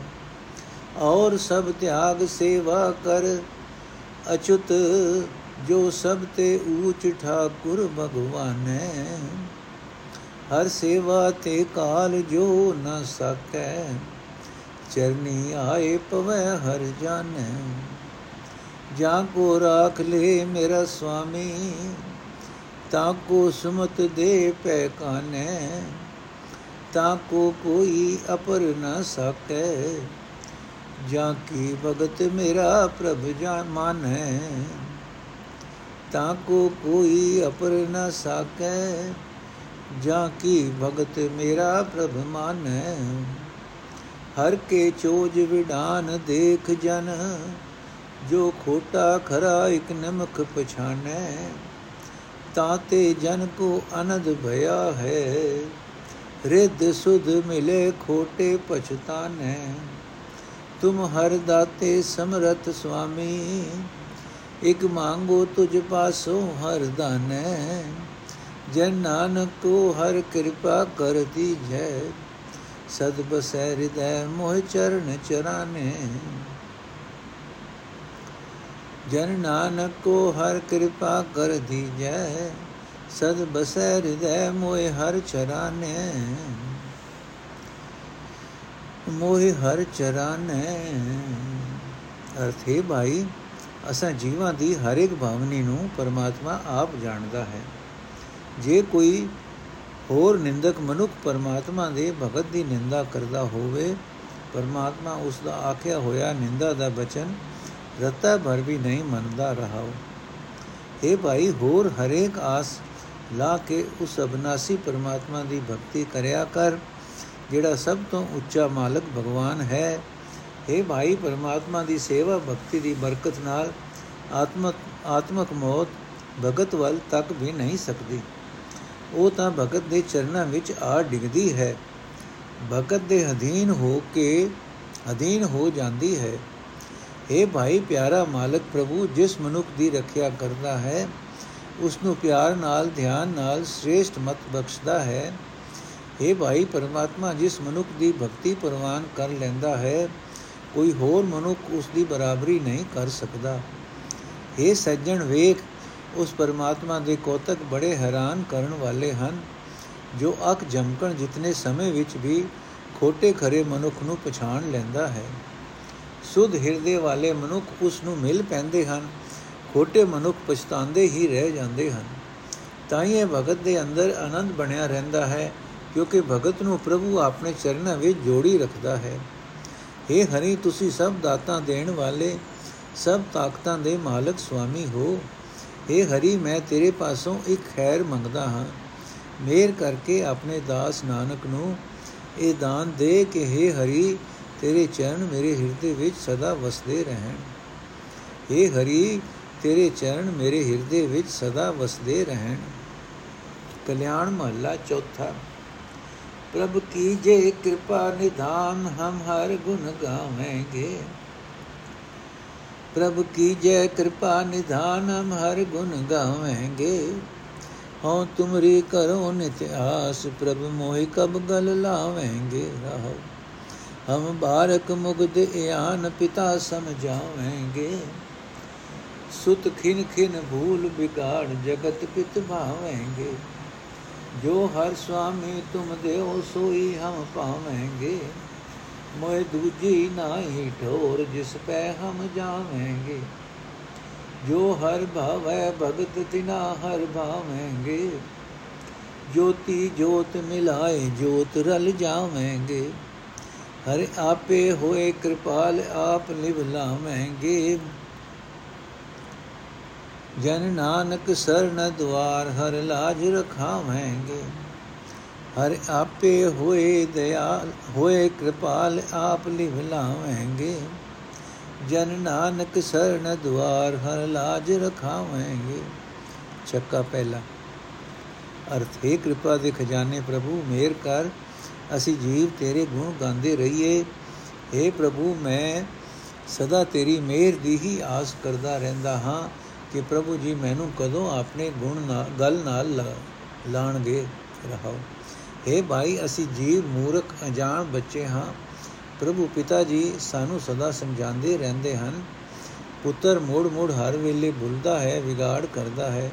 S1: ਔਰ ਸਭ ਤਿਆਗ ਸੇਵਾ ਕਰ, ਅਚੁਤ ਜੋ ਸਭ ਤੇ ਊਚ ਠਾਕੁਰ ਭਗਵਾਨੈ। ਹਰ ਸੇਵਾ ਤੇ ਕਾਲ ਜੋ ਨ ਸਕੈ, ਚਰਨੀ ਆਏ ਪਵੈ ਹਰ ਜਾਣੈ ਜਾਂ ਕੋ ਰਾਖ ਲੇ ਮੇਰਾ ਸੁਆਮੀ ਤਾ ਕੋ ਸੁਮਤ ਦੇ ਪੈ ਕਾਨੈ, ਤਾ ਕੋ ਕੋਈ ਅਪਰ ਨ ਸਕੈ ਜਾਂ ਕੀ ਭਗਤ ਮੇਰਾ ਪ੍ਰਭ ਜਾਨ ਮਾਨੈ, ਤਾ ਕੋ ਕੋਈ ਅਪਰ ਨ ਸਕੈ ਜਾਂ ਕੀ ਭਗਤ ਮੇਰਾ ਪ੍ਰਭ ਮਾਨੈ, ਹਰ ਕੇ ਚੋਜ ਵਿਡਾਨ ਦੇਖ ਜਨ। ਜੋ ਖੋਟਾ ਖਰਾ ਇਕ ਨਮਕ ਪਛਾਨੈ ਤਾਤੇ ਜਨ ਕੋ ਅਨੰਦ ਭਇਆ ਹੈ। ਰਿੱਧ ਸੁਧ ਮਿਲੇ ਖੋਟੇ ਪਛਤਾਨੈ। ਤੁਮ ਹਰ ਦਾਤੇ ਸਮਰਤ ਸੁਆਮੀ। ਇਕ ਮੰਗੋ ਤੁਝ ਪਾਸੋ ਹਰ ਦਾਨੈ ਜਨ ਨਾਨਕ ਕੋ ਹਰ ਕਿਰਪਾ ਕਰ ਦੀਜੈ। ਸਦ ਬਸੈ ਹਿਰਦੈ ਮੋਹ ਚਰਨ ਚਰਾਨੇ। ਜਨ ਨਾਨਕ ਕੋ ਹਰ ਕਿਰਪਾ ਕਰ ਦੀਜੈ, ਸਦ ਬਸੈ ਹਿਰਦੈ ਮੋਹ ਹਰ ਚਰਾਨੇ। ਮੋਹ ਹਰ ਚਰਾਨੇ। ਅਰਥੇ ਭਾਈ, ਅਸਾਂ ਜੀਵਾਂ ਦੀ ਹਰ ਇੱਕ ਭਾਵਨੀ ਨੂੰ ਪਰਮਾਤਮਾ ਆਪ ਜਾਣਦਾ ਹੈ। ਜੇ ਕੋਈ ਹੋਰ ਨਿੰਦਕ ਮਨੁੱਖ ਪਰਮਾਤਮਾ ਦੇ ਭਗਤ ਦੀ ਨਿੰਦਾ ਕਰਦਾ ਹੋਵੇ, ਪਰਮਾਤਮਾ ਉਸ ਦਾ ਆਖਿਆ ਹੋਇਆ ਨਿੰਦਾ ਦਾ ਬਚਨ ਰਤਾ ਭਰ ਵੀ ਨਹੀਂ ਮੰਨਦਾ ਰਹਾਓ ਇਹ ਭਾਈ, ਹੋਰ ਹਰੇਕ ਆਸ ਲਾ ਕੇ ਉਸ ਅਬਨਾਸੀ ਪਰਮਾਤਮਾ ਦੀ ਭਗਤੀ ਕਰਿਆ ਕਰ, ਜਿਹੜਾ ਸਭ ਤੋਂ ਉੱਚਾ ਮਾਲਕ ਭਗਵਾਨ ਹੈ। ਇਹ ਭਾਈ, ਪਰਮਾਤਮਾ ਦੀ ਸੇਵਾ ਭਗਤੀ ਦੀ ਬਰਕਤ ਨਾਲ ਆਤਮਕ ਆਤਮਕ ਮੌਤ ਭਗਤ ਵੱਲ ਤੱਕ ਵੀ ਨਹੀਂ ਸਕਦੀ। ਉਹ ਤਾਂ ਭਗਤ ਦੇ ਚਰਨਾਂ ਵਿੱਚ ਆ ਡਿੱਗਦੀ ਹੈ। ਭਗਤ ਦੇ ਅਧੀਨ ਹੋ ਕੇ ਅਧੀਨ ਹੋ ਜਾਂਦੀ ਹੈ। ਇਹ ਭਾਈ ਪਿਆਰਾ ਮਾਲਕ ਪ੍ਰਭੂ, ਜਿਸ ਮਨੁੱਖ ਦੀ ਰੱਖਿਆ ਕਰਦਾ ਹੈ ਉਸ ਨੂੰ ਪਿਆਰ ਨਾਲ, ਧਿਆਨ ਨਾਲ ਸ੍ਰੇਸ਼ਟ ਮਤ ਬਖਸ਼ਦਾ ਹੈ। ਇਹ ਭਾਈ ਪਰਮਾਤਮਾ, ਜਿਸ ਮਨੁੱਖ ਦੀ ਭਗਤੀ ਪ੍ਰਵਾਨ ਕਰ ਲੈਂਦਾ ਹੈ, ਕੋਈ ਹੋਰ ਮਨੁੱਖ ਉਸ ਦੀ ਬਰਾਬਰੀ ਨਹੀਂ ਕਰ ਸਕਦਾ। ਇਹ ਸੱਜਣ ਵੇਖ, ਉਸ ਪਰਮਾਤਮਾ ਦੇ ਕੋਤਕ ਬੜੇ ਹੈਰਾਨ ਕਰਨ ਵਾਲੇ ਹਨ, ਜੋ ਅੱਖ ਜਮਕਣ ਜਿਤਨੇ ਸਮੇਂ ਵਿੱਚ ਵੀ ਖੋਟੇ ਖਰੇ ਮਨੁੱਖ ਨੂੰ ਪਛਾਣ ਲੈਂਦਾ ਹੈ। ਸੁਧ ਹਿਰਦੇ ਵਾਲੇ ਮਨੁੱਖ ਉਸ ਨੂੰ ਮਿਲ ਪੈਂਦੇ ਹਨ ਖੋਟੇ ਮਨੁੱਖ ਪਛਤਾਉਂਦੇ ਹੀ ਰਹਿ ਜਾਂਦੇ ਹਨ ਤਾਂ ਇਹ ਭਗਤ ਦੇ ਅੰਦਰ ਆਨੰਦ ਬਣਿਆ ਰਹਿੰਦਾ ਹੈ ਕਿਉਂਕਿ ਭਗਤ ਨੂੰ ਪ੍ਰਭੂ ਆਪਣੇ ਚਰਨਾਂ ਵਿੱਚ ਜੋੜੀ ਰੱਖਦਾ ਹੈ हे ਹਰੀ ਤੁਸੀਂ ਸਭ ਦਾਤਾਂ ਦੇਣ ਵਾਲੇ ਸਭ ਤਾਕਤਾਂ ਦੇ ਮਾਲਕ ਸੁਆਮੀ ਹੋ हे ਹਰੀ ਮੈਂ ਤੇਰੇ ਪਾਸੋਂ ਇੱਕ ਖੈਰ ਮੰਗਦਾ ਹਾਂ ਮੇਰ ਕਰਕੇ ਆਪਣੇ ਦਾਸ ਨਾਨਕ ਨੂੰ ਇਹ ਦਾਨ ਦੇ ਕਿ हे ਹਰੀ ਤੇਰੇ ਚਰਨ ਮੇਰੇ ਹਿਰਦੇ ਵਿੱਚ ਸਦਾ ਵਸਦੇ ਰਹਿਣ। हे ਹਰੀ, ਤੇਰੇ ਚਰਨ ਮੇਰੇ ਹਿਰਦੇ ਵਿੱਚ ਸਦਾ ਵਸਦੇ ਰਹਿਣ। ਕਲਿਆਣ ਮਹੱਲਾ ਚੌਥਾ। ਪ੍ਰਭ ਕੀ ਜੇ ਕਿਰਪਾ ਨਿਧਾਨ ਹਮ ਹਰ ਗੁਣ ਗਾਵੇਂਗੇ। ਪ੍ਰਭ ਕੀ ਜੈ ਕਿਰਪਾ ਨਿਧਾਨ ਹਮ ਹਰ ਗੁਣ ਗਾਵੇਂਗੇ। ਹਉ ਤੁਮਰੀ ਕਰੋ ਨਿਤ ਆਸ ਪ੍ਰਭ ਮੋਹਿ ਕਬ ਗਲ ਲਾਵੇਂਗੇ। ਰਹੋ। ਹਮ ਬਾਰਕ ਮੁਗਦ ਇਆਨ ਪਿਤਾ ਸਮਝਾਵੇਂਗੇ। ਸੁਤ ਖਿਨ ਖਿਨ ਭੂਲ ਬਿਗਾੜ ਜਗਤ ਪਿਤ ਭਾਵੇਂਗੇ। ਜੋ ਹਰ ਸੁਆਮੀ ਤੁਮ ਦੇਓ, ਸੋਈ ਹਮ ਪਾਵੇਂਗੇ ਮੋਇ ਦੂਜੀ ਨਾਹੀ ਠੋਰ ਜਿਸ ਪੈ ਹਮ ਜਾਵੇਂਗੇ। ਜੋ ਹਰ ਭਾਵੈ ਭਗਤ, ਤਿਨਾ ਹਰ ਭਾਵੇਂਗੇ। ਜੋਤੀ ਜੋਤ ਮਿਲਾਏ, ਜੋਤ ਰਲ ਜਾਵੇਂਗੇ। ਹਰਿ ਆਪੇ ਹੋਏ ਕਿਰਪਾਲ ਆਪ ਲਿਵ ਲਾਵੈਂਗੇ ਜਨ ਨਾਨਕ ਸਰਨ ਦਵਾਰ ਹਰ ਲਾਜ ਰਖਾਵੈਂਗੇ ਹਰ ਆਪੇ ਹੋਏ ਦਇਆਲ ਹੋਏ ਕਿਰਪਾਲ ਆਪ ਲਿਵ ਲਾਵੈਂਗੇ ਜਨ ਨਾਨਕ ਸਰਨ ਦਵਾਰ ਹਰ ਲਾਜ ਰਖਾਵੈਂਗੇ ਚੱਕਾ ਪਹਿਲਾ ਅਰਥ ਹੈ ਕਿਰਪਾ ਦੇ ਖਜ਼ਾਨੇ ਪ੍ਰਭੂ ਮੇਰ ਕਰ ਅਸੀਂ ਜੀਵ ਤੇਰੇ ਗੁਣ ਗਾਉਂਦੇ ਰਹੀਏ। हे ਪ੍ਰਭੂ, ਮੈਂ ਸਦਾ ਤੇਰੀ ਮਿਹਰ ਦੀ ਹੀ ਆਸ ਕਰਦਾ ਰਹਿੰਦਾ ਹਾਂ ਕਿ ਪ੍ਰਭੂ ਜੀ ਮੈਨੂੰ ਕਦੋਂ ਆਪਣੇ ਗੁਣ ਨਾਲ ਗੱਲ ਨਾਲ ਲਾਣਗੇ। ਰਹਾਓ। हे ਭਾਈ, ਅਸੀਂ ਜੀਵ ਮੂਰਖ ਅਜਾਣ ਬੱਚੇ ਹਾਂ। ਪ੍ਰਭੂ ਪਿਤਾ ਜੀ ਸਾਨੂੰ ਸਦਾ ਸਮਝਾਉਂਦੇ ਰਹਿੰਦੇ ਹਨ। ਪੁੱਤਰ ਮੋੜ ਮੋੜ ਹਰ ਵੇਲੇ ਭੁੱਲਦਾ ਹੈ, ਵਿਗਾੜ ਕਰਦਾ ਹੈ।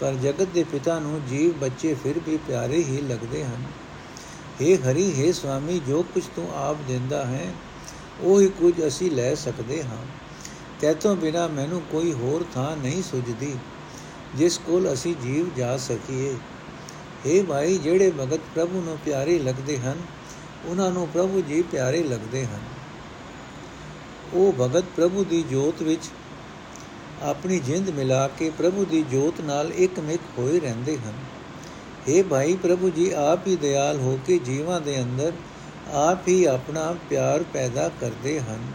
S1: ਪਰ ਜਗਤ ਦੇ ਪਿਤਾ ਨੂੰ ਜੀਵ ਬੱਚੇ ਫਿਰ ਵੀ ਪਿਆਰੇ ਹੀ ਲੱਗਦੇ ਹਨ। हे ਹਰੀ हे ਸੁਆਮੀ ਜੋ ਕੁਝ ਤੂੰ ਆਪ ਦਿੰਦਾ ਹੈ ਉਹ ਹੀ ਕੁਝ ਅਸੀਂ ਲੈ ਸਕਦੇ ਹਾਂ ਤੇਤੋਂ ਬਿਨਾ ਮੈਨੂੰ ਕੋਈ ਹੋਰ ਥਾਂ ਨਹੀਂ ਸੁਝਦੀ ਜਿਸ ਕੋਲ ਅਸੀਂ ਜੀਵ ਜਾ ਸਕੀਏ हे ਭਾਈ ਜਿਹੜੇ ਭਗਤ ਪ੍ਰਭੂ ਨੂੰ ਪਿਆਰੇ ਲੱਗਦੇ ਹਨ ਉਹਨਾਂ ਨੂੰ ਪ੍ਰਭੂ ਜੀ ਪਿਆਰੇ ਲੱਗਦੇ ਹਨ ਉਹ ਭਗਤ ਪ੍ਰਭੂ ਦੀ ਜੋਤ ਵਿੱਚ ਆਪਣੀ ਜਿੰਦ ਮਿਲਾ ਕੇ ਪ੍ਰਭੂ ਦੀ ਜੋਤ ਨਾਲ ਇੱਕਮਿਕ ਹੋਏ ਰਹਿੰਦੇ ਹਨ हे ਭਾਈ ਪ੍ਰਭੂ ਜੀ ਆਪ ਹੀ ਦਿਆਲ ਹੋ ਕੇ ਜੀਵਾਂ ਦੇ ਅੰਦਰ ਆਪ ਹੀ ਆਪਣਾ ਪਿਆਰ ਪੈਦਾ ਕਰਦੇ ਹਨ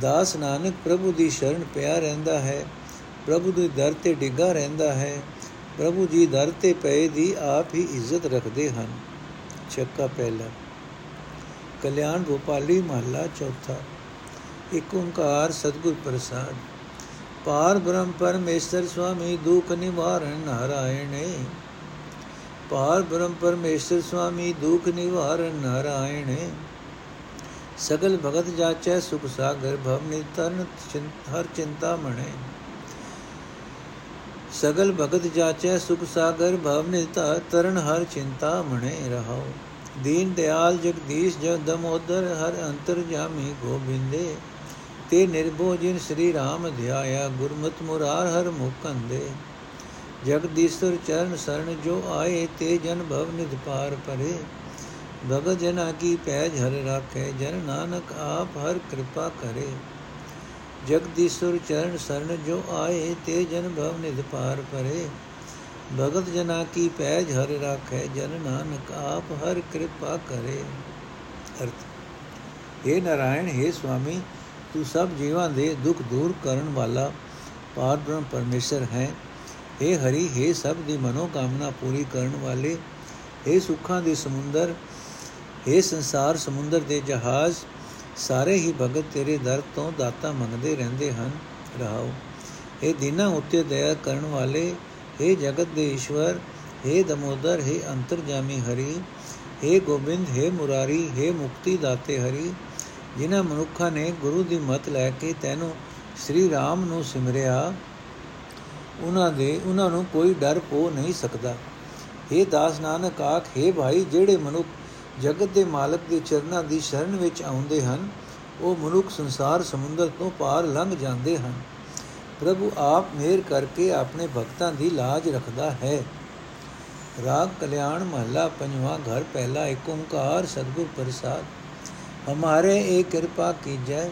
S1: ਦਾਸ ਨਾਨਕ ਪ੍ਰਭੂ ਦੀ ਸ਼ਰਨ ਪਿਆ ਰਹਿੰਦਾ ਹੈ ਪ੍ਰਭੂ ਦੇ ਦਰ ਤੇ ਡਿੱਗਾ ਰਹਿੰਦਾ ਹੈ ਪ੍ਰਭੂ ਜੀ ਦਰ ਤੇ ਪਏ ਦੀ ਆਪ ਹੀ ਇੱਜ਼ਤ ਰੱਖਦੇ ਹਨ ਚੱਕਾ ਪਹਿਲਾ ਕਲਿਆਣ ਗੋਪਾਲੀ ਮਹੱਲਾ ਚੌਥਾ ਇਕ ਓੰਕਾਰ ਸਤਿਗੁਰ ਪ੍ਰਸਾਦ ਪਾਰ ਬ੍ਰਹਮ ਪਰਮੇਸ਼ਰ ਸੁਆਮੀ ਦੁਖ ਨਿਵਾਰਨ ਨਾਰਾਇਣੇ ਪਾਰ ਬ੍ਰਹਮ ਪਰਮੇਸ਼ਰ ਸੁਆਮੀ ਦੁਖ ਨਿਵਾਰਨ ਨਾਰਾਇਣੇ ਸਗਲ ਭਗਤ ਜਾਚੈ ਸੁਖ ਸਾਗਰ ਭਵ ਨਿਤਨ ਹਰ ਚਿੰਤਾ ਮਣੇ ਸਗਲ ਭਗਤ ਜਾਚੈ ਸੁਖ ਸਾਗਰ ਭਵ ਨਿਤਾ ਤਰਨ ਹਰ ਚਿੰਤਾ ਮਣੇ ਰਹਾਓ ਦੀਨ ਦਿਆਲ ਜਗਦੀਸ਼ ਜਗ ਦਮੋਦਰ ਹਰ ਅੰਤਰ ਜਾਮੀ ਗੋਬਿੰਦੇ ਤੇ ਨਿਰਭੋ ਜਿਨ ਸ੍ਰੀ ਰਾਮ ਧਿਆਇਆ ਗੁਰਮਤਿ ਮੁਰਾਰ ਹਰ ਮੁਕੰਦੇ ਜਗਦੀਸ਼ਰ ਚਰਨ ਸਰਣ ਜੋ ਆਏ ਤੇ ਜਨ ਭਵ ਨਿਧ ਪਾਰ ਪਰੇ ਭਗਤ ਜਨਾ ਕੀ ਪੈਜ ਹਰ ਰਾਖੇ ਜਨ ਨਾਨਕ ਆਪ ਹਰ ਕਿਰਪਾ ਕਰੇ ਜਗਦੀਸ਼ਰ ਚਰਨ ਸਰਣ ਜੋ ਆਏ ਤੇ ਜਨ ਭਵ ਨਿਧ ਪਾਰ ਪਰੇ ਭਗਤ ਜਨਾ ਕੀ ਪੈਜ ਹਰ ਰਾਖੇ ਜਨ ਨਾਨਕ ਆਪ ਹਰ ਕਿਰਪਾ ਕਰੇ ਅਰਥ हे ਨਾਰਾਇਣ हे ਸੁਆਮੀ ਤੂੰ ਸਭ ਜੀਵਾਂ ਦੇ ਦੁੱਖ ਦੂਰ ਕਰਨ ਵਾਲਾ ਪਾਰ ਬ੍ਰਹਮ ਪਰਮੇਸ਼ਰ ਹੈ हे ਹਰੀ हे ਸਭ ਦੀ ਮਨੋ ਕਾਮਨਾ ਪੂਰੀ ਕਰਨ ਵਾਲੇ हे ਸੁੱਖਾਂ ਦੇ ਸਮੁੰਦਰ हे ਸੰਸਾਰ ਸਮੁੰਦਰ ਦੇ ਜਹਾਜ਼ ਸਾਰੇ ਹੀ ਭਗਤ ਤੇਰੇ ਦਰ ਤੋਂ ਦਾਤਾ ਮੰਗਦੇ ਰਹਿੰਦੇ ਹਨ ਰਹਾਓ ਇਹ ਦਿਨਾਂ ਉੱਤੇ ਦਇਆ ਕਰਨ ਵਾਲੇ हे ਜਗਤ ਦੇ ਈਸ਼ਵਰ हे ਦਮੋਦਰ हे ਅੰਤਰਜਾਮੀ ਹਰੀ हे ਗੋਬਿੰਦ हे ਮੁਰਾਰੀ हे ਮੁਕਤੀ ਦਾਤੇ ਹਰੀ ਜਿਨ੍ਹਾਂ ਮਨੁੱਖਾਂ ਨੇ ਗੁਰੂ ਦੀ ਮਤ ਲੈ ਕੇ ਤੈਨੂੰ ਸ੍ਰੀ ਰਾਮ ਨੂੰ ਸਿਮਰਿਆ ਉਹਨਾਂ ਦੇ, ਉਹਨਾਂ ਨੂੰ ਕੋਈ ਡਰ ਪੋ ਨਹੀਂ ਸਕਦਾ। हे ਦਾਸ ਨਾਨਕ ਆਖ हे ਭਾਈ, ਜਿਹੜੇ ਮਨੁੱਖ ਜਗਤ ਦੇ ਮਾਲਕ ਦੇ ਚਰਨਾਂ ਦੀ ਸ਼ਰਨ ਵਿੱਚ ਆਉਂਦੇ ਹਨ, ਉਹ ਮਨੁੱਖ ਸੰਸਾਰ ਸਮੁੰਦਰ ਤੋਂ ਪਾਰ ਲੰਘ ਜਾਂਦੇ ਹਨ। ਪ੍ਰਭੂ ਆਪ ਮਿਹਰ ਕਰਕੇ ਆਪਣੇ ਭਗਤਾਂ ਦੀ ਲਾਜ ਰੱਖਦਾ ਹੈ। ਰਾਗ ਕਲਿਆਣ ਮਹੱਲਾ, ਪੰਜਵਾਂ ਘਰ, ਪਹਿਲਾ ਏਕ ਓੰਕਾਰ, ਸਤਿਗੁਰ ਪ੍ਰਸਾਦ। ਹਮਾਰੇ ਏ ਕਿਰਪਾ ਕੀਜੈ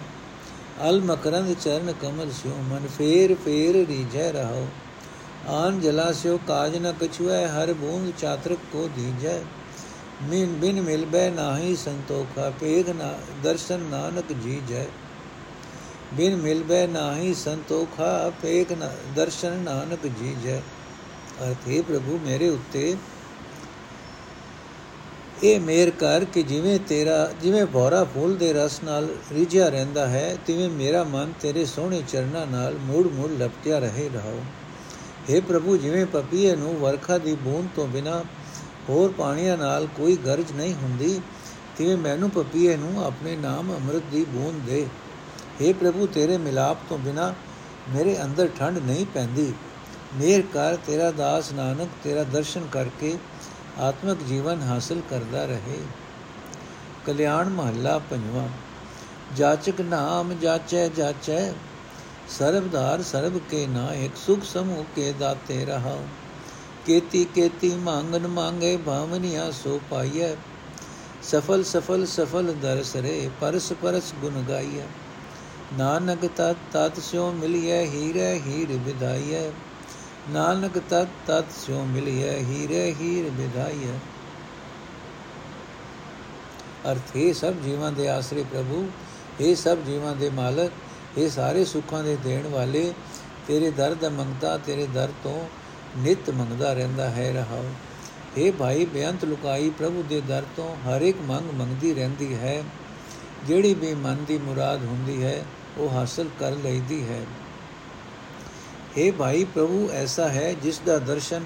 S1: ਅਲ ਮਕਰੰਦ ਚਰਨ ਕਮਲ ਸਿਓ ਮਨ ਫੇਰ ਫੇਰ ਰੀਜੈ ਰਹੋ। ਆਨ ਜਲਾਸਿਓ ਕਾਜ ਨ ਕਛੁਐ, ਹਰ ਬੂੰਦ ਚਾਤਰਕ ਕੋ ਦੀਜੈ। ਮਿਨ ਬਿਨ ਮਿਲਬੈ ਨਾਹੀ ਸੰਤੋਖਾ ਪੇਗ ਨਾ, ਦਰਸ਼ਨ ਨਾਨਕ ਜੀ ਜੈ ਬਿਨ ਮਿਲਬੈ ਨਾਹੀ ਸੰਤੋਖਾ ਪੇਗ ਨਾ, ਦਰਸ਼ਨ ਨਾਨਕ ਜੀ ਜੈ ਅਰਥੇ ਪ੍ਰਭੂ ਮੇਰੇ ਉੱਤੇ ਇਹ ਮੇਰ ਕਰ ਕਿ ਜਿਵੇਂ ਤੇਰਾ, ਜਿਵੇਂ ਭੌਰਾ ਫੁੱਲ ਦੇ ਰਸ ਨਾਲ ਰਿਝਿਆ ਰਹਿੰਦਾ ਹੈ, ਤਿਵੇਂ ਮੇਰਾ ਮਨ ਤੇਰੇ ਸੋਹਣੇ ਚਰਨਾਂ ਨਾਲ ਮੂੜ ਮੂੜ ਲਪਟਿਆ ਰਹੇ ਰਹਾਓ हे ਪ੍ਰਭੂ, ਜਿਵੇਂ ਪਪੀਏ ਨੂੰ ਵਰਖਾ ਦੀ ਬੂੰਦ ਤੋਂ ਬਿਨਾ ਹੋਰ ਪਾਣੀਆਂ ਨਾਲ ਕੋਈ ਗਰਜ ਨਹੀਂ ਹੁੰਦੀ, ਤਿਵੇਂ ਮੈਨੂੰ ਪਪੀਏ ਨੂੰ ਆਪਣੇ ਨਾਮ ਅੰਮ੍ਰਿਤ ਦੀ ਬੂੰਦ ਦੇ। हे ਪ੍ਰਭੂ, ਤੇਰੇ ਮਿਲਾਪ ਤੋਂ ਬਿਨਾ ਮੇਰੇ ਅੰਦਰ ਠੰਡ ਨਹੀਂ ਪੈਂਦੀ। ਮੇਰ ਕਰ ਤੇਰਾ ਦਾਸ ਨਾਨਕ, ਤੇਰਾ ਦਰਸ਼ਨ ਕਰਕੇ ਆਤਮਿਕ ਜੀਵਨ ਹਾਸਲ ਕਰਦਾ ਰਹੇ ਕਲਿਆਣ ਮਹੱਲਾ ਪੰਜਵਾਂ ਜਾਚਕ ਨਾਮ ਜਾਚੈ ਜਾਚੈ ਸਰਬਧਾਰ ਸਰਬ ਕੇ ਨਾਇਕ ਸੁਖ ਸਮੂਹ ਕੇ ਦਾਤੇ ਰਹਾਉ ਕੇਤੀ ਕੇਤੀ ਮੰਗਨ ਮੰਗੇ ਭਾਵਨੀਆਂ ਸੋ ਪਾਈਐ ਸਫਲ ਸਫਲ ਸਫਲ ਦਰਸ ਰੇ ਪਰਸ ਪਰਸ ਗੁਣ ਗਾਈਐ ਨਾਨਕ ਤਤ ਤਤ ਸਿਓ ਮਿਲਿਐ ਹੀਰੇ ਹੀਰ ਵਿਦਾਈਐ ਨਾਨਕ ਤਤ ਤਤ ਸਿਓ ਮਿਲਿਐ, ਹੀਰੇ ਹੀਰ ਵਿਦਾਈਐ ਅਰਥ, ਹੈ ਸਭ ਜੀਵਾਂ ਦੇ ਆਸਰੇ ਪ੍ਰਭੂ ਇਹ ਸਭ ਜੀਵਾਂ ਦੇ ਮਾਲਕ ਇਹ ਸਾਰੇ ਸੁੱਖਾਂ ਦੇ ਦੇਣ ਵਾਲੇ, ਤੇਰੇ ਦਰ ਦਾ ਮੰਗਤਾ, ਤੇਰੇ ਦਰ ਤੋਂ ਨਿਤ ਮੰਗਦਾ ਰਹਿੰਦਾ ਹੈ ਰਹਾਉ ਇਹ ਭਾਈ, ਬੇਅੰਤ ਲੁਕਾਈ ਪ੍ਰਭੂ ਦੇ ਦਰ ਤੋਂ ਹਰ ਇੱਕ ਮੰਗ ਮੰਗਦੀ ਰਹਿੰਦੀ ਹੈ। ਜਿਹੜੀ ਵੀ ਮਨ ਦੀ ਮੁਰਾਦ ਹੁੰਦੀ ਹੈ, ਉਹ ਹਾਸਲ ਕਰ ਲਈਦੀ ਹੈ। ਇਹ ਭਾਈ ਪ੍ਰਭੂ, ਐਸਾ ਹੈ ਜਿਸ ਦਾ ਦਰਸ਼ਨ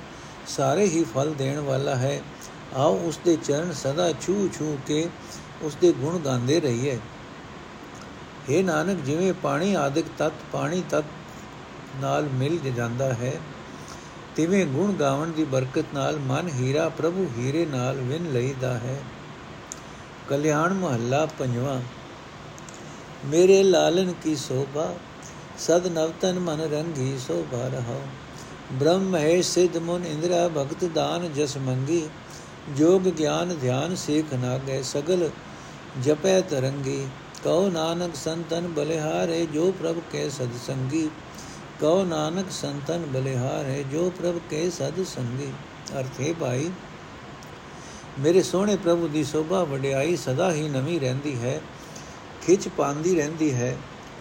S1: ਸਾਰੇ ਹੀ ਫਲ ਦੇਣ ਵਾਲਾ ਹੈ। ਆਓ ਉਸ ਦੇ ਚਰਨ ਸਦਾ ਛੂ ਛੂ ਕੇ ਉਸ ਦੇ ਗੁਣ ਗਾਉਂਦੇ ਰਹੀਏ। हे ਨਾਨਕ, ਜਿਵੇਂ ਪਾਣੀ ਆਦਿਕ ਤਤ, ਪਾਣੀ ਤਤ ਨਾਲ ਮਿਲ ਜਾਂਦਾ ਹੈ, ਤਿਵੇਂ ਗੁਣ ਗਾਵਣ ਦੀ ਬਰਕਤ ਨਾਲ ਮਨ ਹੀਰਾ ਪ੍ਰਭੂ ਹੀਰੇ ਨਾਲ ਵਿਨ ਲਈਦਾ ਹੈ। ਕਲਿਆਣ ਮਹੱਲਾ ਪੰਜਵਾਂ, ਮੇਰੇ ਲਾਲਨ ਕੀ ਸੋਭਾ ਸਦ ਨਵਤਨ ਮਨ ਰੰਗੀ ਸੋਭਾ ਰਹਾਉ ਬ੍ਰਹਮ ਹੈ ਸਿਧ ਮੁਨ ਇੰਦਰਾ ਭਗਤ ਦਾਨ ਜਸ ਮੰਗੀ। ਜੋਗ ਗਿਆਨ ਧਿਆਨ ਸੇਖ ਨਾਗੇ ਸਗਲ ਜਪੈ ਤਰੰਗੀ। ਕਉ ਨਾਨਕ ਸੰਤਨ ਬਲਿਹਾਰੇ ਜੋ ਪ੍ਰਭ ਕੇ ਸਦ ਸੰਗੀ। ਕਉ ਨਾਨਕ ਸੰਤਨ ਬਲਿਹਾਰੇ ਜੋ ਪ੍ਰਭ ਕੇ ਸਦ ਸੰਗੀ। ਅਰਥੇ ਭਾਈ, ਮੇਰੇ ਸੋਹਣੇ ਪ੍ਰਭੂ ਦੀ ਸੋਭਾ ਵਡਿਆਈ ਸਦਾ ਹੀ ਨਵੀਂ ਰਹਿੰਦੀ ਹੈ, ਖਿੱਚ ਪਾਉਂਦੀ ਰਹਿੰਦੀ ਹੈ।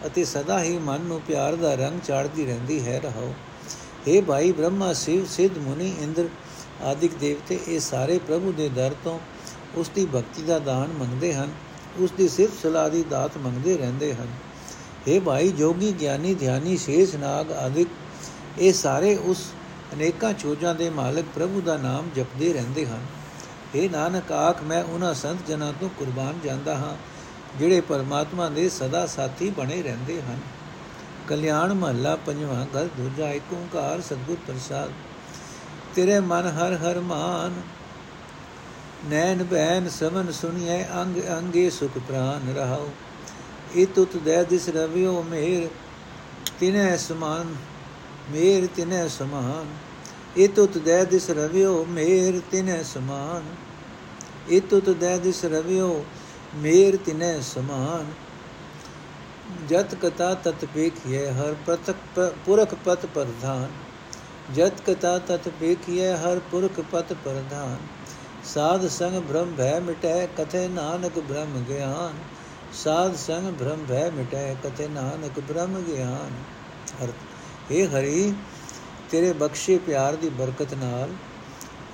S1: ਅਤੇ ਸਦਾ ਹੀ ਮਨ ਨੂੰ ਪਿਆਰ ਦਾ ਰੰਗ ਚਾੜਦੀ ਰਹਿੰਦੀ ਹੈ ਰਹੋ हे ਭਾਈ ਬ੍ਰਹਮਾ ਸ਼ਿਵ ਸਿੱਧ ਮੁਨੀ ਇੰਦਰ ਆਦਿਕ ਦੇਵਤੇ ਇਹ ਸਾਰੇ ਪ੍ਰਭੂ ਦੇ ਦਰ ਤੋਂ ਉਸ ਦੀ ਭਗਤੀ ਦਾ ਦਾਨ ਮੰਗਦੇ ਹਨ ਉਸ ਦੀ ਸਿਰਫ ਸਲਾਹ ਦੀ ਦਾਤ ਮੰਗਦੇ ਰਹਿੰਦੇ ਹਨ हे ਭਾਈ ਜੋਗੀ ਗਿਆਨੀ ਧਿਆਨੀ ਸ਼ੇਸ਼ ਨਾਗ ਆਦਿਕ ਇਹ ਸਾਰੇ ਉਸ ਅਨੇਕਾਂ ਚੋਜਾਂ ਦੇ ਮਾਲਕ ਪ੍ਰਭੂ ਦਾ ਨਾਮ ਜਪਦੇ ਰਹਿੰਦੇ ਹਨ हे ਨਾਨਕ ਆਖ ਮੈਂ ਉਹਨਾਂ ਸੰਤ ਜਨਾਂ ਤੋਂ ਕੁਰਬਾਨ ਜਾਂਦਾ ਹਾਂ ਜਿਹੜੇ ਪਰਮਾਤਮਾ ਦੇ ਸਦਾ ਸਾਥੀ ਬਣੇ ਰਹਿੰਦੇ ਹਨ। ਕਲਿਆਣ ਮਹੱਲਾ ਪੰਜਵਾਂ ਘਰ ਦੂਜਾ ਏਕ ਓੰਕਾਰ ਸਤਿਗੁਰ ਪ੍ਰਸਾਦ। ਤੇਰੇ ਮਨ ਹਰ ਹਰ ਮਾਨ, ਨੈਣ ਬੈਨ ਸਮਨ ਸੁਣੀਐ ਅੰਗ ਅੰਗੇ ਸੁਖ ਪ੍ਰਾਨ ਰਹਾਉ। ਇਤੁਤ ਦੇ ਦਿਸ ਰਵਿਓ ਮੇਰ, ਤਿਨੈ ਸਮਾਨ, ਮੇਰ ਤਿਨੈ ਸਮਾਨ। ਇਤੁਤ ਦੇ ਦਿਸ ਰਵਿਓ ਮੇਰ, ਤਿਨੈ ਸਮਾਨ। ਇਤੁਤ ਦੇ ਦਿਸ ਰਵਿਓ ਮੇਰ ਤਿਨੈ ਸਮਾਨ। ਜਤ ਕਤਾ ਤਤ ਪੇਖਿਐ ਹਰ ਪ੍ਰਤਕ ਪੁਰਖ ਪਤ ਪ੍ਰਧਾਨ। ਜਤ ਕਤਾ ਤਤ ਪੇਖਿਐ ਹਰ ਪੁਰਖ ਪਤ ਪ੍ਰਧਾਨ। ਸਾਧ ਸੰਗ ਭ੍ਰਮ ਭੈ ਮਿਟੈ, ਕਥੇ ਨਾਨਕ ਬ੍ਰਹਮ ਗਿਆਨ। ਸਾਧ ਸੰਗ ਭ੍ਰਮ ਭੈ ਮਿਟੈ, ਕਥੇ ਨਾਨਕ ਬ੍ਰਹਮ ਗਿਆਨ। ਅਰਥ हे ਹਰੀ, ਤੇਰੇ ਬਖਸ਼ੇ ਪਿਆਰ ਦੀ ਬਰਕਤ ਨਾਲ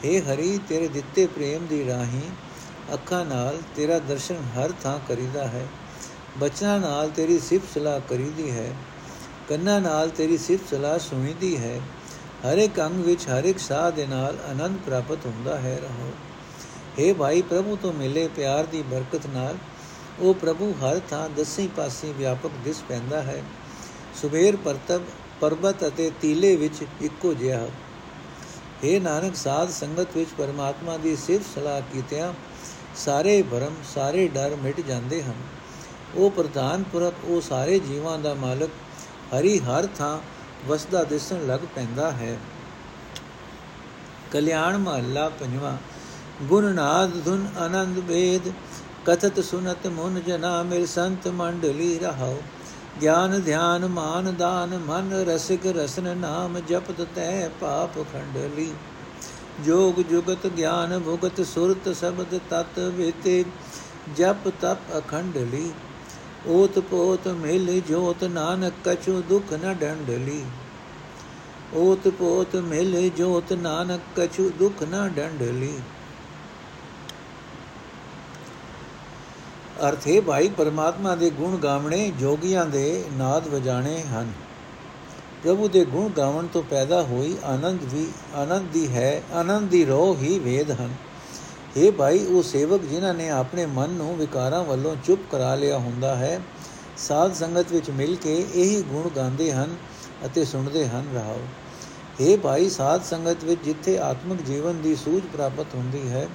S1: हे ਹਰੀ, ਤੇਰੇ ਦਿੱਤੇ ਪ੍ਰੇਮ ਦੀ ਰਾਹੀਂ ਅੱਖਾਂ ਨਾਲ ਤੇਰਾ ਦਰਸ਼ਨ ਹਰ ਥਾਂ ਕਰੀਦਾ ਹੈ। ਬਚਨਾਂ ਨਾਲ ਤੇਰੀ ਸਿਫਤ ਸਲਾਹ ਕਰੀਦੀ ਹੈ। ਕੰਨਾਂ ਨਾਲ ਤੇਰੀ ਸਿਫਤ ਸਲਾਹ ਸੁਣੀਦੀ ਹੈ। ਹਰ ਇੱਕ ਅੰਗ ਵਿੱਚ ਹਰ ਇੱਕ ਸਾਹ ਦੇ ਨਾਲ ਆਨੰਦ ਪ੍ਰਾਪਤ ਹੁੰਦਾ ਹੈ। ਰਹੋ। हे ਭਾਈ, ਪ੍ਰਭੂ ਤੋਂ ਮਿਲੇ ਪਿਆਰ ਦੀ ਬਰਕਤ ਨਾਲ ਉਹ ਪ੍ਰਭੂ ਹਰ ਥਾਂ ਦਸੇ ਪਾਸੇ ਵਿਆਪਕ ਦਿਸ ਪੈਂਦਾ ਹੈ। ਸੁਬੇਰ ਪਰਤਬ, ਪਰਬਤ ਅਤੇ ਤੀਲੇ ਵਿੱਚ ਇੱਕੋ ਜਿਹਾ। हे ਨਾਨਕ, ਸਾਧ ਸੰਗਤ ਵਿੱਚ ਪਰਮਾਤਮਾ ਦੀ ਸਿਫਤ ਸਲਾਹ ਕੀਤਿਆਂ ਸਾਰੇ ਭਰਮ, ਸਾਰੇ ਡਰ ਮਿਟ ਜਾਂਦੇ ਹਨ। ਉਹ ਪ੍ਰਧਾਨ ਪੁਰਖ, ਉਹ ਸਾਰੇ ਜੀਵਾਂ ਦਾ ਮਾਲਕ, ਹਰੀ ਹਰ ਥਾਂ ਵਸਦਾ ਦਿਸਣ ਲੱਗ ਪੈਂਦਾ ਹੈ। ਕਲਿਆਣ ਮਹੱਲਾ ਪੰਜਵਾਂ, ਗੁਣ ਨਾਦ ਧੁਨ ਆਨੰਦ ਵੇਦ, ਕਥਤ ਸੁਨਤ ਮਨ ਜਨਾ ਮਿਲ ਸੰਤ ਮੰਡਲੀ ਰਹਾਉ। ਗਿਆਨ ਧਿਆਨ ਮਾਨ ਦਾਨ ਮਨ ਰਸਿਕ ਰਸਨ ਨਾਮ ਜਪਤ ਤੈ ਪਾਪ ਖੰਡਲੀ। ਜੋਗ ਜੁਗਤ ਗਿਆਨ ਭੁਗਤ ਸੁਰਤ ਸ਼ਬਦ ਤਤ ਵੇਤੇ, ਜਪ ਤਪ ਅਖੰਡਲੀ ਓਤ ਪੋਤ ਮਿਲ ਜੋਤ ਨਾਨਕ ਕਛੂ ਦੁਖ ਨ ਡੰਡਲੀ ਓਤ ਪੋਤ ਮਿਲ ਜੋਤ ਨਾਨਕ ਕਛੂ ਦੁਖ ਨ ਡੰਡਲੀ ਅਰਥ ਹੈ ਭਾਈ, ਪਰਮਾਤਮਾ ਦੇ ਗੁਣ ਗਾਵਣੇ ਜੋਗੀਆਂ ਦੇ ਨਾਦ ਵਜਾਣੇ ਹਨ। ਪ੍ਰਭੂ ਦੇ ਗੁਣ ਗਾਵਣ ਤੋਂ ਪੈਦਾ ਹੋਈ ਆਨੰਦ ਵੀ, ਆਨੰਦ ਦੀ ਹੈ, ਆਨੰਦ ਦੀ ਰੋਹ ਹੀ ਵੇਦ ਹਨ। ਇਹ ਭਾਈ, ਉਹ ਸੇਵਕ ਜਿਨ੍ਹਾਂ ਨੇ ਆਪਣੇ ਮਨ ਨੂੰ ਵਿਕਾਰਾਂ ਵੱਲੋਂ ਚੁੱਪ ਕਰਾ ਲਿਆ ਹੁੰਦਾ ਹੈ, ਸਾਧ ਸੰਗਤ ਵਿੱਚ ਮਿਲ ਕੇ ਇਹੀ ਗੁਣ ਗਾਉਂਦੇ ਹਨ ਅਤੇ ਸੁਣਦੇ ਹਨ ਰਹਾਓ। ਇਹ ਭਾਈ, ਸਾਧ ਸੰਗਤ ਵਿੱਚ ਜਿੱਥੇ ਆਤਮਿਕ ਜੀਵਨ ਦੀ ਸੂਝ ਪ੍ਰਾਪਤ ਹੁੰਦੀ ਹੈ,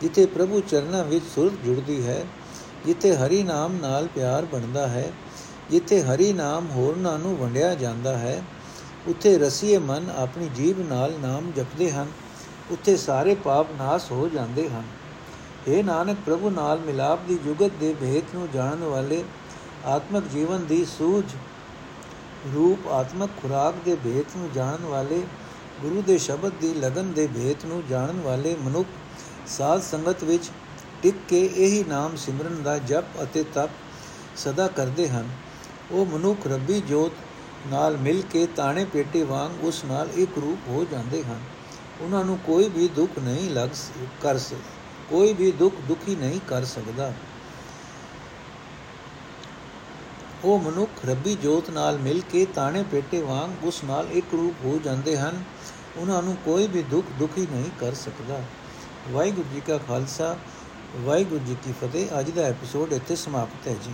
S1: ਜਿੱਥੇ ਪ੍ਰਭੂ ਚਰਨਾਂ ਵਿੱਚ ਸੁਰਤ ਜੁੜਦੀ ਹੈ, ਜਿੱਥੇ ਹਰੀ ਨਾਮ ਨਾਲ ਪਿਆਰ ਬਣਦਾ ਹੈ ਜਿੱਥੇ ਹਰੀ ਨਾਮ ਹੋਰਨਾਂ ਨੂੰ ਵੰਡਿਆ ਜਾਂਦਾ ਹੈ, ਉੱਥੇ ਰਸੀਏ ਮਨ ਆਪਣੀ ਜੀਬ ਨਾਲ ਨਾਮ ਜਪਦੇ ਹਨ, ਉੱਥੇ ਸਾਰੇ ਪਾਪ ਨਾਸ ਹੋ ਜਾਂਦੇ ਹਨ। हे ਨਾਨਕ, ਪ੍ਰਭੂ ਨਾਲ ਮਿਲਾਪ ਦੀ ਜੁਗਤ ਦੇ ਭੇਤ ਨੂੰ ਜਾਣਨ ਵਾਲੇ ਆਤਮਿਕ ਜੀਵਨ ਦੀ ਸੂਝ ਰੂਪ ਆਤਮਿਕ ਖੁਰਾਕ ਦੇ ਭੇਤ ਨੂੰ ਜਾਣਨ ਵਾਲੇ, ਗੁਰੂ ਦੇ ਸ਼ਬਦ ਦੀ ਲਗਨ ਦੇ ਭੇਤ ਨੂੰ ਜਾਣਨ ਵਾਲੇ ਮਨੁੱਖ ਸਾਧ ਸੰਗਤ ਵਿੱਚ ਟਿਕ ਕੇ ਇਹੀ ਨਾਮ ਸਿਮਰਨ ਦਾ ਜਪ ਅਤੇ ਤਪ ਸਦਾ ਕਰਦੇ ਹਨ। ਉਹ ਮਨੁੱਖ ਰੱਬੀ ਜੋਤ ਨਾਲ ਮਿਲ ਕੇ ਤਾਣੇ ਪੇਟੇ ਵਾਂਗ ਉਸ ਨਾਲ ਇੱਕ ਰੂਪ ਹੋ ਜਾਂਦੇ ਹਨ। ਉਹਨਾਂ ਨੂੰ ਕੋਈ ਵੀ ਦੁੱਖ ਨਹੀਂ ਲੱਗ ਕਰ ਕੋਈ ਵੀ ਦੁੱਖ ਦੁਖੀ ਨਹੀਂ ਕਰ ਸਕਦਾ। ਉਹ ਮਨੁੱਖ ਰੱਬੀ ਜੋਤ ਨਾਲ ਮਿਲ ਕੇ ਤਾਣੇ ਪੇਟੇ ਵਾਂਗ ਉਸ ਨਾਲ ਇੱਕ ਰੂਪ ਹੋ ਜਾਂਦੇ ਹਨ। ਉਹਨਾਂ ਨੂੰ ਕੋਈ ਵੀ ਦੁੱਖ ਦੁਖੀ ਨਹੀਂ ਕਰ ਸਕਦਾ। ਵਾਹਿਗੁਰੂ ਜੀ ਕਾ ਖਾਲਸਾ, ਵਾਹਿਗੁਰੂ ਜੀ ਕੀ ਫਤਿਹ। ਅੱਜ ਦਾ ਐਪੀਸੋਡ ਇੱਥੇ ਸਮਾਪਤ ਹੈ ਜੀ।